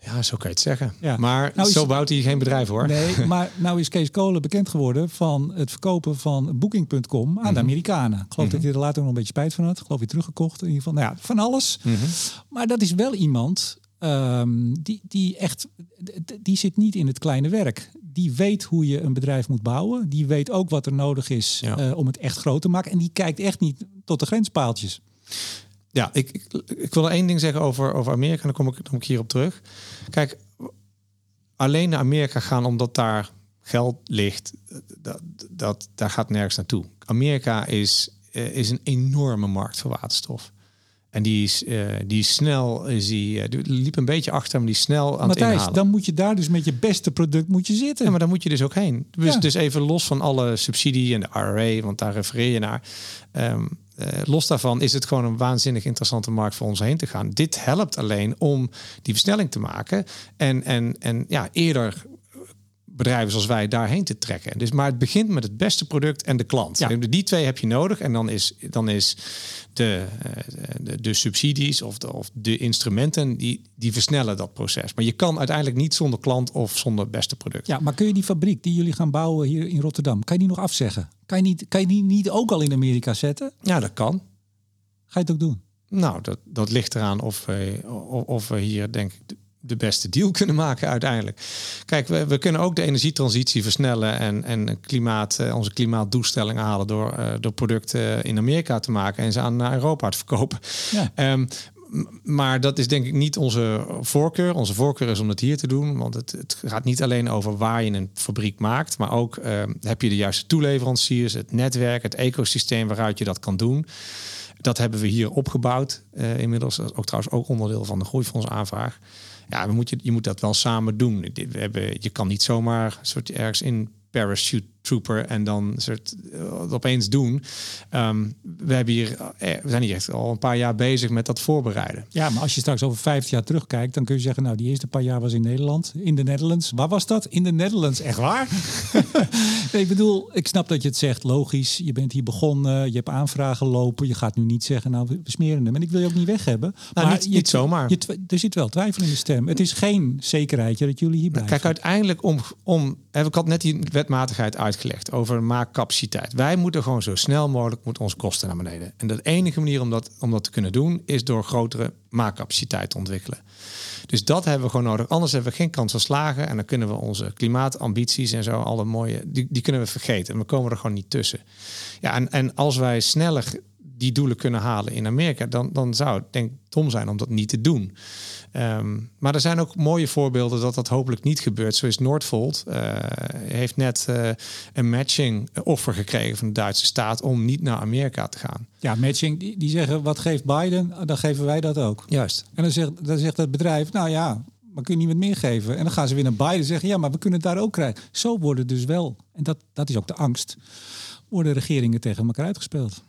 Ja, zo kan je het zeggen. Ja. Maar nou zo bouwt hij geen bedrijf hoor. Nee, maar nou is Kees Kolen bekend geworden van het verkopen van Booking.com aan de mhm. Amerikanen. Ik geloof dat mhm. hij er later nog een beetje spijt van had. Ik geloof hij teruggekocht. In ieder geval, nou ja, van alles. Mhm. Maar dat is wel iemand um, die, die echt, die zit niet in het kleine werk. Die weet hoe je een bedrijf moet bouwen. Die weet ook wat er nodig is uh, om het echt groot te maken. En die kijkt echt niet tot de grenspaaltjes. Ja, ik, ik, ik, wil één ding zeggen over, over Amerika. Dan kom ik, dan kom ik hierop terug. Kijk, alleen naar Amerika gaan omdat daar geld ligt, dat, dat, daar gaat nergens naartoe. Amerika is, eh, is een enorme markt voor waterstof. En die is, uh, die is snel, is die, uh, die liep een beetje achter, maar die snel aan Matthijs, het inhalen. dan moet je daar dus met je beste product moet je zitten. Ja, maar dan moet je dus ook heen. Dus, dus even los van alle subsidie en de IRA, want daar refereer je naar. Um, uh, los daarvan is het gewoon een waanzinnig interessante markt voor ons heen te gaan. Dit helpt alleen om die versnelling te maken en, en, en ja, eerder bedrijven zoals wij daarheen te trekken. Dus, maar het begint met het beste product en de klant. Ja. Die twee heb je nodig. En dan is, dan is de, eh, de, de, subsidies of de, of de instrumenten, die, die versnellen dat proces. Maar je kan uiteindelijk niet zonder klant of zonder beste product. Ja, maar kun je die fabriek die jullie gaan bouwen hier in Rotterdam, kan je die nog afzeggen? Kan je, niet, kan je die niet ook al in Amerika zetten? Ja, dat kan. Ga je het ook doen? Nou, dat, dat ligt eraan of, of, of we hier denk ik de beste deal kunnen maken uiteindelijk. Kijk, we, we kunnen ook de energietransitie versnellen en, en klimaat, eh, onze klimaatdoelstellingen halen door, uh, door producten in Amerika te maken en ze aan Europa te verkopen. Ja. Ehm, maar dat is denk ik niet onze voorkeur. Onze voorkeur is om het hier te doen. Want het, het gaat niet alleen over waar je een fabriek maakt. Maar ook uh, heb je de juiste toeleveranciers, het netwerk, het ecosysteem waaruit je dat kan doen. Dat hebben we hier opgebouwd. Uh, inmiddels ook trouwens ook onderdeel van de groeifondsaanvraag ja, we moet je, je moet dat wel samen doen. We hebben, je kan niet zomaar soort ergens in parachute trooper en dan soort uh, opeens doen. Um, we hebben hier, eh, we zijn hier echt al een paar jaar bezig met dat voorbereiden. Ja, maar als je straks over vijf jaar terugkijkt, dan kun je zeggen, nou, die eerste paar jaar was in Nederland, in de Netherlands. Waar was dat? In de Netherlands, echt waar? nee, ik bedoel, ik snap dat je het zegt, logisch. Je bent hier begonnen, je hebt aanvragen lopen. Je gaat nu niet zeggen, nou, we smeren hem. En ik wil je ook niet weg hebben. Nou, maar niet, je, niet zomaar. Je, er zit wel twijfel in de stem. Het is geen zekerheidje dat jullie hier blijven. Kijk, uiteindelijk om, om ik had net die wetmatigheid uit over maakcapaciteit. Wij moeten gewoon zo snel mogelijk moeten onze kosten naar beneden. En de enige manier om dat, om dat te kunnen doen is door grotere maakcapaciteit te ontwikkelen. Dus dat hebben we gewoon nodig. Anders hebben we geen kans van slagen. En dan kunnen we onze klimaatambities en zo, alle mooie, die, die kunnen we vergeten. En we komen er gewoon niet tussen. Ja, en, en als wij sneller die doelen kunnen halen in Amerika, dan, dan zou het denk ik dom zijn om dat niet te doen. Ehm, maar er zijn ook mooie voorbeelden dat dat hopelijk niet gebeurt. Zo is Noordvolt uh, heeft net uh, een matching offer gekregen van de Duitse staat om niet naar Amerika te gaan. Ja, matching, die, die zeggen wat geeft Biden, dan geven wij dat ook. Juist. En dan zegt, dan zegt het bedrijf, nou ja, maar kun je niet met meer geven? En dan gaan ze weer naar Biden en zeggen, ja, maar we kunnen het daar ook krijgen. Zo worden dus wel, en dat, dat is ook de angst, worden regeringen tegen elkaar uitgespeeld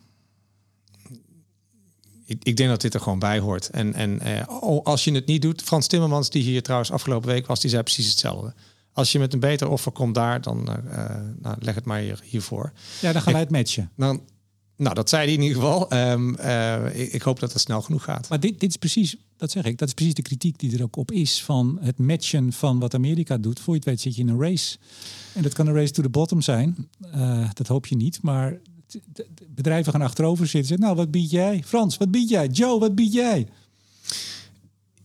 ik, ik, denk dat dit er gewoon bij hoort. En, en eh, als je het niet doet, Frans Timmermans, die hier trouwens afgelopen week was, die zei precies hetzelfde. Als je met een beter offer komt daar, dan uh, nou, leg het maar hier, hiervoor. Ja, dan gaan wij het matchen. Dan, nou, dat zei hij in ieder geval. Um, uh, ik, ik, hoop dat het snel genoeg gaat. Maar dit, dit is precies, dat zeg ik, dat is precies de kritiek die er ook op is van het matchen van wat Amerika doet. Voor je het weet zit je in een race. En dat kan een race to the bottom zijn. Uh, dat hoop je niet, maar bedrijven gaan achterover zitten. Nou, wat bied jij? Frans, wat bied jij? Joe, wat bied jij?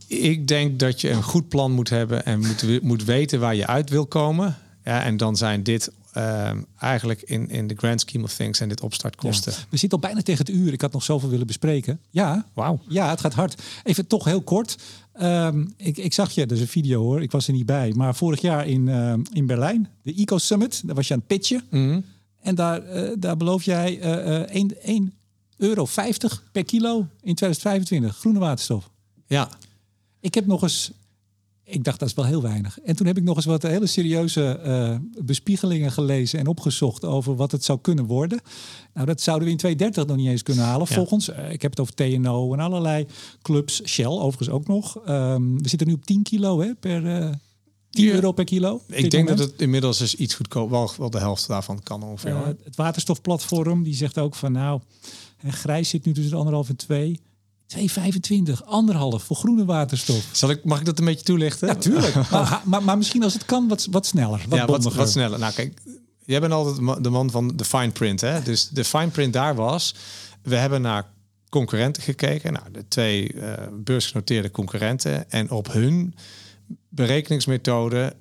Ik denk dat je een goed plan moet hebben en moet, moet weten waar je uit wil komen. Ja, en dan zijn dit ehm, eigenlijk in, in de grand scheme of things en dit opstartkosten. We zitten al bijna tegen het uur. Ik had nog zoveel willen bespreken. Ja, wauw. Ja, het gaat hard. Even toch heel kort. Ehm, ik, ik, zag je, dat is een video hoor, ik was er niet bij. Maar vorig jaar in, uh, in Berlijn, de Eco Summit, daar was je aan het pitchen. Mhm. En daar, uh, daar beloof jij uh, 1,50 euro per kilo in 2025, groene waterstof. Ja. Ik heb nog eens ik dacht dat is wel heel weinig. En toen heb ik nog eens wat hele serieuze uh, bespiegelingen gelezen en opgezocht over wat het zou kunnen worden. Nou, dat zouden we in 2030 nog niet eens kunnen halen. Volgens, uh, ik heb het over TNO en allerlei clubs, Shell overigens ook nog. Um, we zitten nu op 10 kilo hè, per. Uh, 10 ja. euro per kilo. Ik denk dat het inmiddels is iets goedkoop, wel, wel de helft daarvan kan ongeveer. het waterstofplatform die zegt ook van nou, grijs zit nu tussen anderhalf en twee. 2,25, anderhalf voor groene waterstof. Zal ik, mag ik dat een beetje toelichten? Natuurlijk. maar, maar, maar, misschien als het kan, wat, wat sneller. Wat ja, wat, wat, sneller. Nou, kijk, jij bent altijd de man van de fine print. Hè? Dus de fine print daar was. We hebben naar concurrenten gekeken. Nou, de twee uh, beursgenoteerde concurrenten. En op hun berekeningsmethode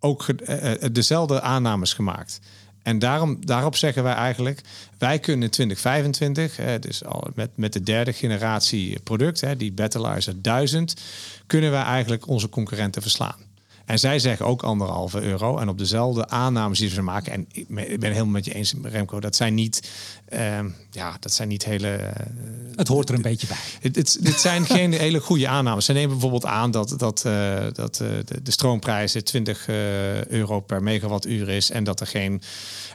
ook uh, dezelfde aannames gemaakt. En daarom, daarop zeggen wij eigenlijk, wij kunnen in 2025, hè, dus al met, met de derde generatie product, hè, die Battleizer 1000, kunnen wij eigenlijk onze concurrenten verslaan. En zij zeggen ook anderhalve euro. En op dezelfde aannames die ze maken. En ik ben helemaal met je eens, Remco. Dat zijn niet, um, ja, dat zijn niet hele. Uh, het hoort er een beetje bij. Het, het, dit zijn geen hele goede aannames. Ze nemen bijvoorbeeld aan dat, dat, uh, dat uh, de, de stroomprijs 20 euro per megawattuur is. En dat er geen.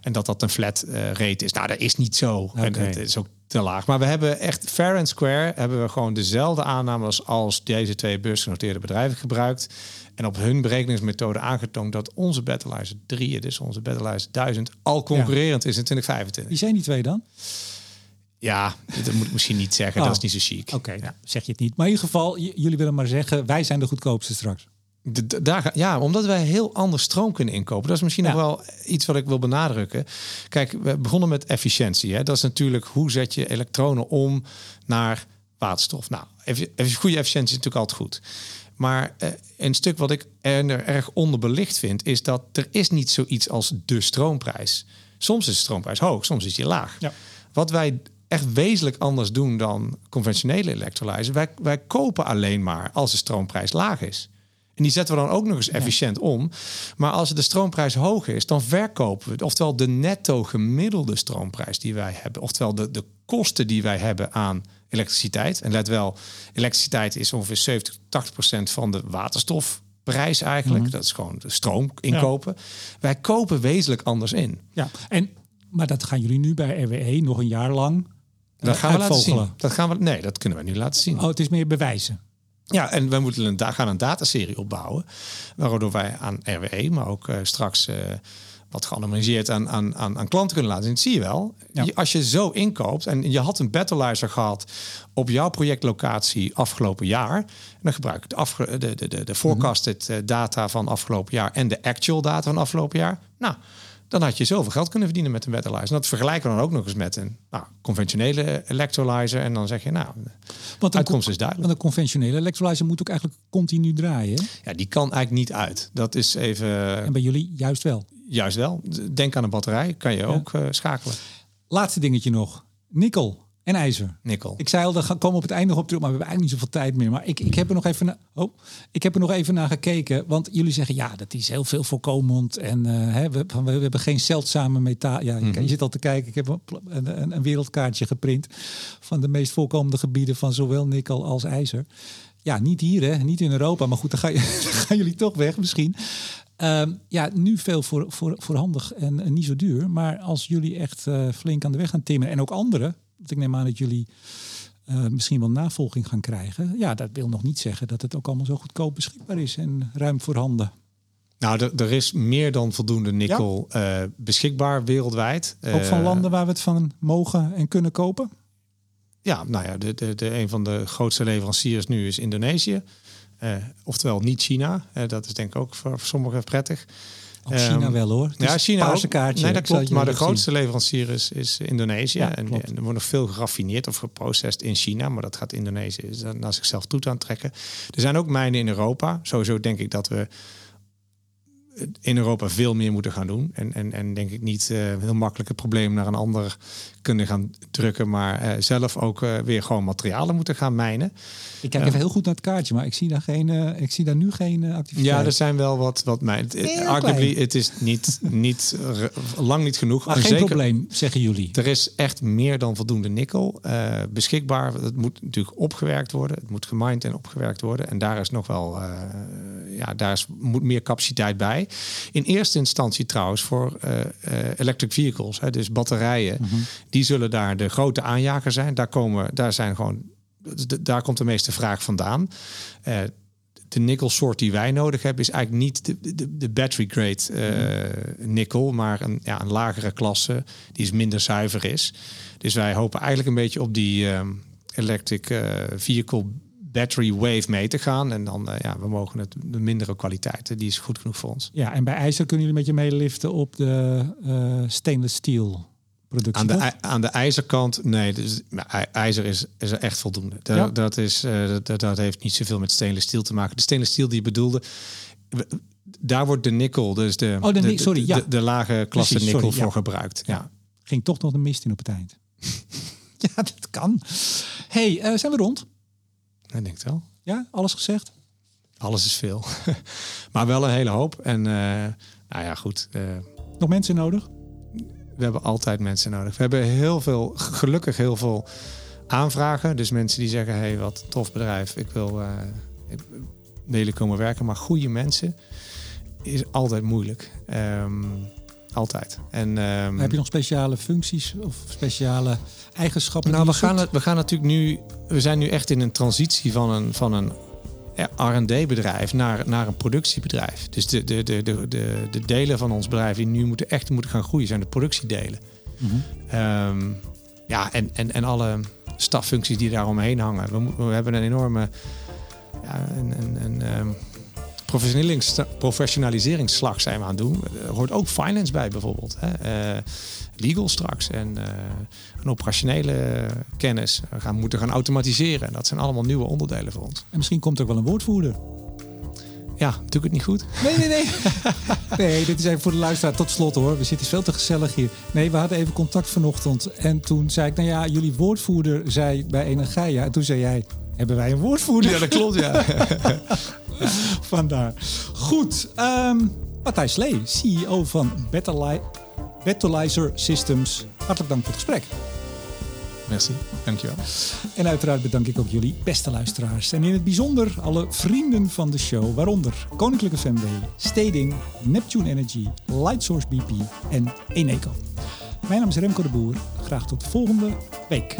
En dat dat een flat rate is. Nou, dat is niet zo. Okay. En het is ook te laag. Maar we hebben echt fair and square. Hebben we gewoon dezelfde aannames als deze twee beursgenoteerde bedrijven gebruikt. En op hun berekeningsmethode aangetoond dat onze Battleizer 3, dus onze Battleizer 1000, al concurrerend ja. is in 2025. Wie zijn die twee dan? Ja, dat moet ik misschien niet zeggen. Oh. Dat is niet zo chic. Oké, okay, ja. zeg je het niet. Maar in ieder geval, jullie willen maar zeggen, wij zijn de goedkoopste straks. De, daar, ja, omdat wij heel anders stroom kunnen inkopen. Dat is misschien ja. nog wel iets wat ik wil benadrukken. Kijk, we begonnen met efficiëntie. Hè. Dat is natuurlijk hoe zet je elektronen om naar waterstof. Nou, even, goede efficiëntie is natuurlijk altijd goed. Maar uh, een stuk wat ik er erg onderbelicht vind, is dat er is niet zoiets als de stroomprijs. Soms is de stroomprijs hoog, soms is die laag. Ja. Wat wij echt wezenlijk anders doen dan conventionele elektrolyzen, wij, wij kopen alleen maar als de stroomprijs laag is. En die zetten we dan ook nog eens efficiënt om. Maar als de stroomprijs hoog is, dan verkopen we het. Oftewel de netto gemiddelde stroomprijs die wij hebben. Oftewel de, de kosten die wij hebben aan elektriciteit. En let wel, elektriciteit is ongeveer 70, 80 procent van de waterstofprijs eigenlijk. Dat is gewoon de stroom inkopen. Wij kopen wezenlijk anders in. Ja, en, maar dat gaan jullie nu bij RWE nog een jaar lang dat gaan we laten zien. Dat gaan we, nee, dat kunnen we nu laten zien. Oh, het is meer bewijzen. Ja, en we moeten een, gaan een dataserie opbouwen. Waardoor wij aan RWE, maar ook uh, straks uh, wat geanonimiseerd aan, aan, aan, aan, klanten kunnen laten zien. Dat zie je wel. Ja. Je, als je zo inkoopt en je had een battleizer gehad op jouw projectlocatie afgelopen jaar. En dan gebruik ik de, afge, de, de, de, de forecasted mm -hmm. data van afgelopen jaar en de actual data van afgelopen jaar. Nou, dan had je zoveel geld kunnen verdienen met een electrolyzer. En dat vergelijken we dan ook nog eens met een nou, conventionele electrolyzer. En dan zeg je, nou, de uitkomst is duidelijk. Want een conventionele electrolyzer moet ook eigenlijk continu draaien. Hè? Ja, die kan eigenlijk niet uit. Dat is even... En bij jullie juist wel? Juist wel. Denk aan een batterij, kan je ja. ook uh, schakelen. Laatste dingetje nog. Nikkel. En ijzer. Nikkel. Ik zei al, daar komen op het einde nog op terug, maar we hebben eigenlijk niet zoveel tijd meer. Maar ik, ik, heb er nog even naar, oh, ik heb er nog even naar gekeken. Want jullie zeggen, ja, dat is heel veel voorkomend. En uh, hè, we, we, we, hebben geen zeldzame metaal. Ja, mm -hmm. je zit al te kijken. Ik heb een, een, een, wereldkaartje geprint van de meest voorkomende gebieden van zowel nikkel als ijzer. Ja, niet hier, hè? niet in Europa. Maar goed, dan, ga je, dan gaan jullie toch weg misschien. Um, ja, nu veel voor, voor, voorhandig en, en, niet zo duur. Maar als jullie echt uh, flink aan de weg gaan timmeren en ook anderen, want ik neem aan dat jullie uh, misschien wel navolging gaan krijgen. Ja, dat wil nog niet zeggen dat het ook allemaal zo goedkoop beschikbaar is en ruim voorhanden. Nou, er is meer dan voldoende nikkel ja. uh, beschikbaar wereldwijd. Ook van landen waar we het van mogen en kunnen kopen? Ja, nou ja, de, de, de, een van de grootste leveranciers nu is Indonesië. Uh, oftewel niet China. Uh, dat is denk ik ook voor, voor sommigen prettig. Ook China um, wel hoor. Het ja, China ook. Kaartje. Nee, dat klopt. Maar de grootste zien. leverancier is, is Indonesië. Ja, en, en, er wordt nog veel geraffineerd of geprocessed in China. Maar dat gaat Indonesië naar zichzelf toe aan trekken. Er zijn ook mijnen in Europa. Sowieso denk ik dat we in Europa veel meer moeten gaan doen. En, en, en denk ik niet uh, heel makkelijk het probleem naar een ander kunnen gaan drukken, maar uh, zelf ook uh, weer gewoon materialen moeten gaan mijnen. Ik kijk even heel goed naar het kaartje, maar ik zie daar, geen, ik zie daar nu geen activiteit. Ja, er zijn wel wat, wat mijn. Arguably, het is niet, niet lang niet genoeg. Maar geen zeker, probleem, zeggen jullie. Er is echt meer dan voldoende nikkel beschikbaar. Het moet natuurlijk opgewerkt worden. Het moet gemined en opgewerkt worden. En daar is nog wel, ja, daar is, moet meer capaciteit bij. In eerste instantie trouwens voor uh, electric vehicles, hè, dus batterijen, mhm. die zullen daar de grote aanjager zijn. Daar, komen, daar, zijn gewoon, daar komt de meeste vraag vandaan. Uh, de nickel soort die wij nodig hebben is eigenlijk niet de, de, de battery grade uh, nikkel, maar een, ja, een lagere klasse die is minder zuiver is. Dus wij hopen eigenlijk een beetje op die uh, electric uh, vehicle battery wave mee te gaan. En dan, uh, ja, we mogen het de mindere kwaliteit. Die is goed genoeg voor ons. Ja, en bij ijzer kunnen jullie met je meeliften op de uh, stainless steel productie. Aan de, aan de ijzerkant, nee, dus, ijzer is, is er echt voldoende. Dat, ja. dat, is, uh, dat, dat heeft niet zoveel met stainless steel te maken. De stainless steel die je bedoelde, daar wordt de nikkel, dus de, oh, de, de, sorry, ja. de, de, lage klasse nikkel sorry, voor ja. gebruikt. Ja. Ging toch nog de mist in op het eind. ja, dat kan. hey, uh, zijn we rond? Ik denk het wel. Ja, alles gezegd? Alles is veel. maar wel een hele hoop. En uh, nou ja, goed. Uh, Nog mensen nodig? We hebben altijd mensen nodig. We hebben heel veel, gelukkig heel veel aanvragen. Dus mensen die zeggen, hey, wat tof bedrijf. Ik wil uh, komen werken. Maar goede mensen is altijd moeilijk. Um, altijd. En, um, Heb je nog speciale functies of speciale eigenschappen? Nou, we gaan, het, we gaan natuurlijk nu. We zijn nu echt in een transitie van een, van een RD-bedrijf naar, naar een productiebedrijf. Dus de, de, de, de, de, de delen van ons bedrijf die nu moeten echt moeten gaan groeien, zijn de productiedelen. Mm -hmm. um, ja, en, en, en alle staffuncties die daaromheen hangen. We, we hebben een enorme. Ja, een, een, een, um, professionaliseringsslag zijn we aan het doen. Er hoort ook finance bij bijvoorbeeld. Hè. Uh, legal straks en uh, een operationele kennis. Gaan moeten gaan automatiseren. Dat zijn allemaal nieuwe onderdelen voor ons. En misschien komt er wel een woordvoerder. Ja, doe ik het niet goed? Nee, nee, nee. nee, dit is even voor de luisteraar tot slot hoor. We zitten veel te gezellig hier. Nee, we hadden even contact vanochtend. En toen zei ik, nou ja, jullie woordvoerder zei bij Energia. En toen zei jij, hebben wij een woordvoerder? Ja, dat klopt, ja. Vandaar. Goed. Um, Matthijs Slee, CEO van Betalizer Systems. Hartelijk dank voor het gesprek. Merci, dankjewel. En uiteraard bedank ik ook jullie beste luisteraars. En in het bijzonder alle vrienden van de show, waaronder Koninklijke FMW, Steding, Neptune Energy, Lightsource BP en Eneco. Mijn naam is Remco de Boer. Graag tot volgende week.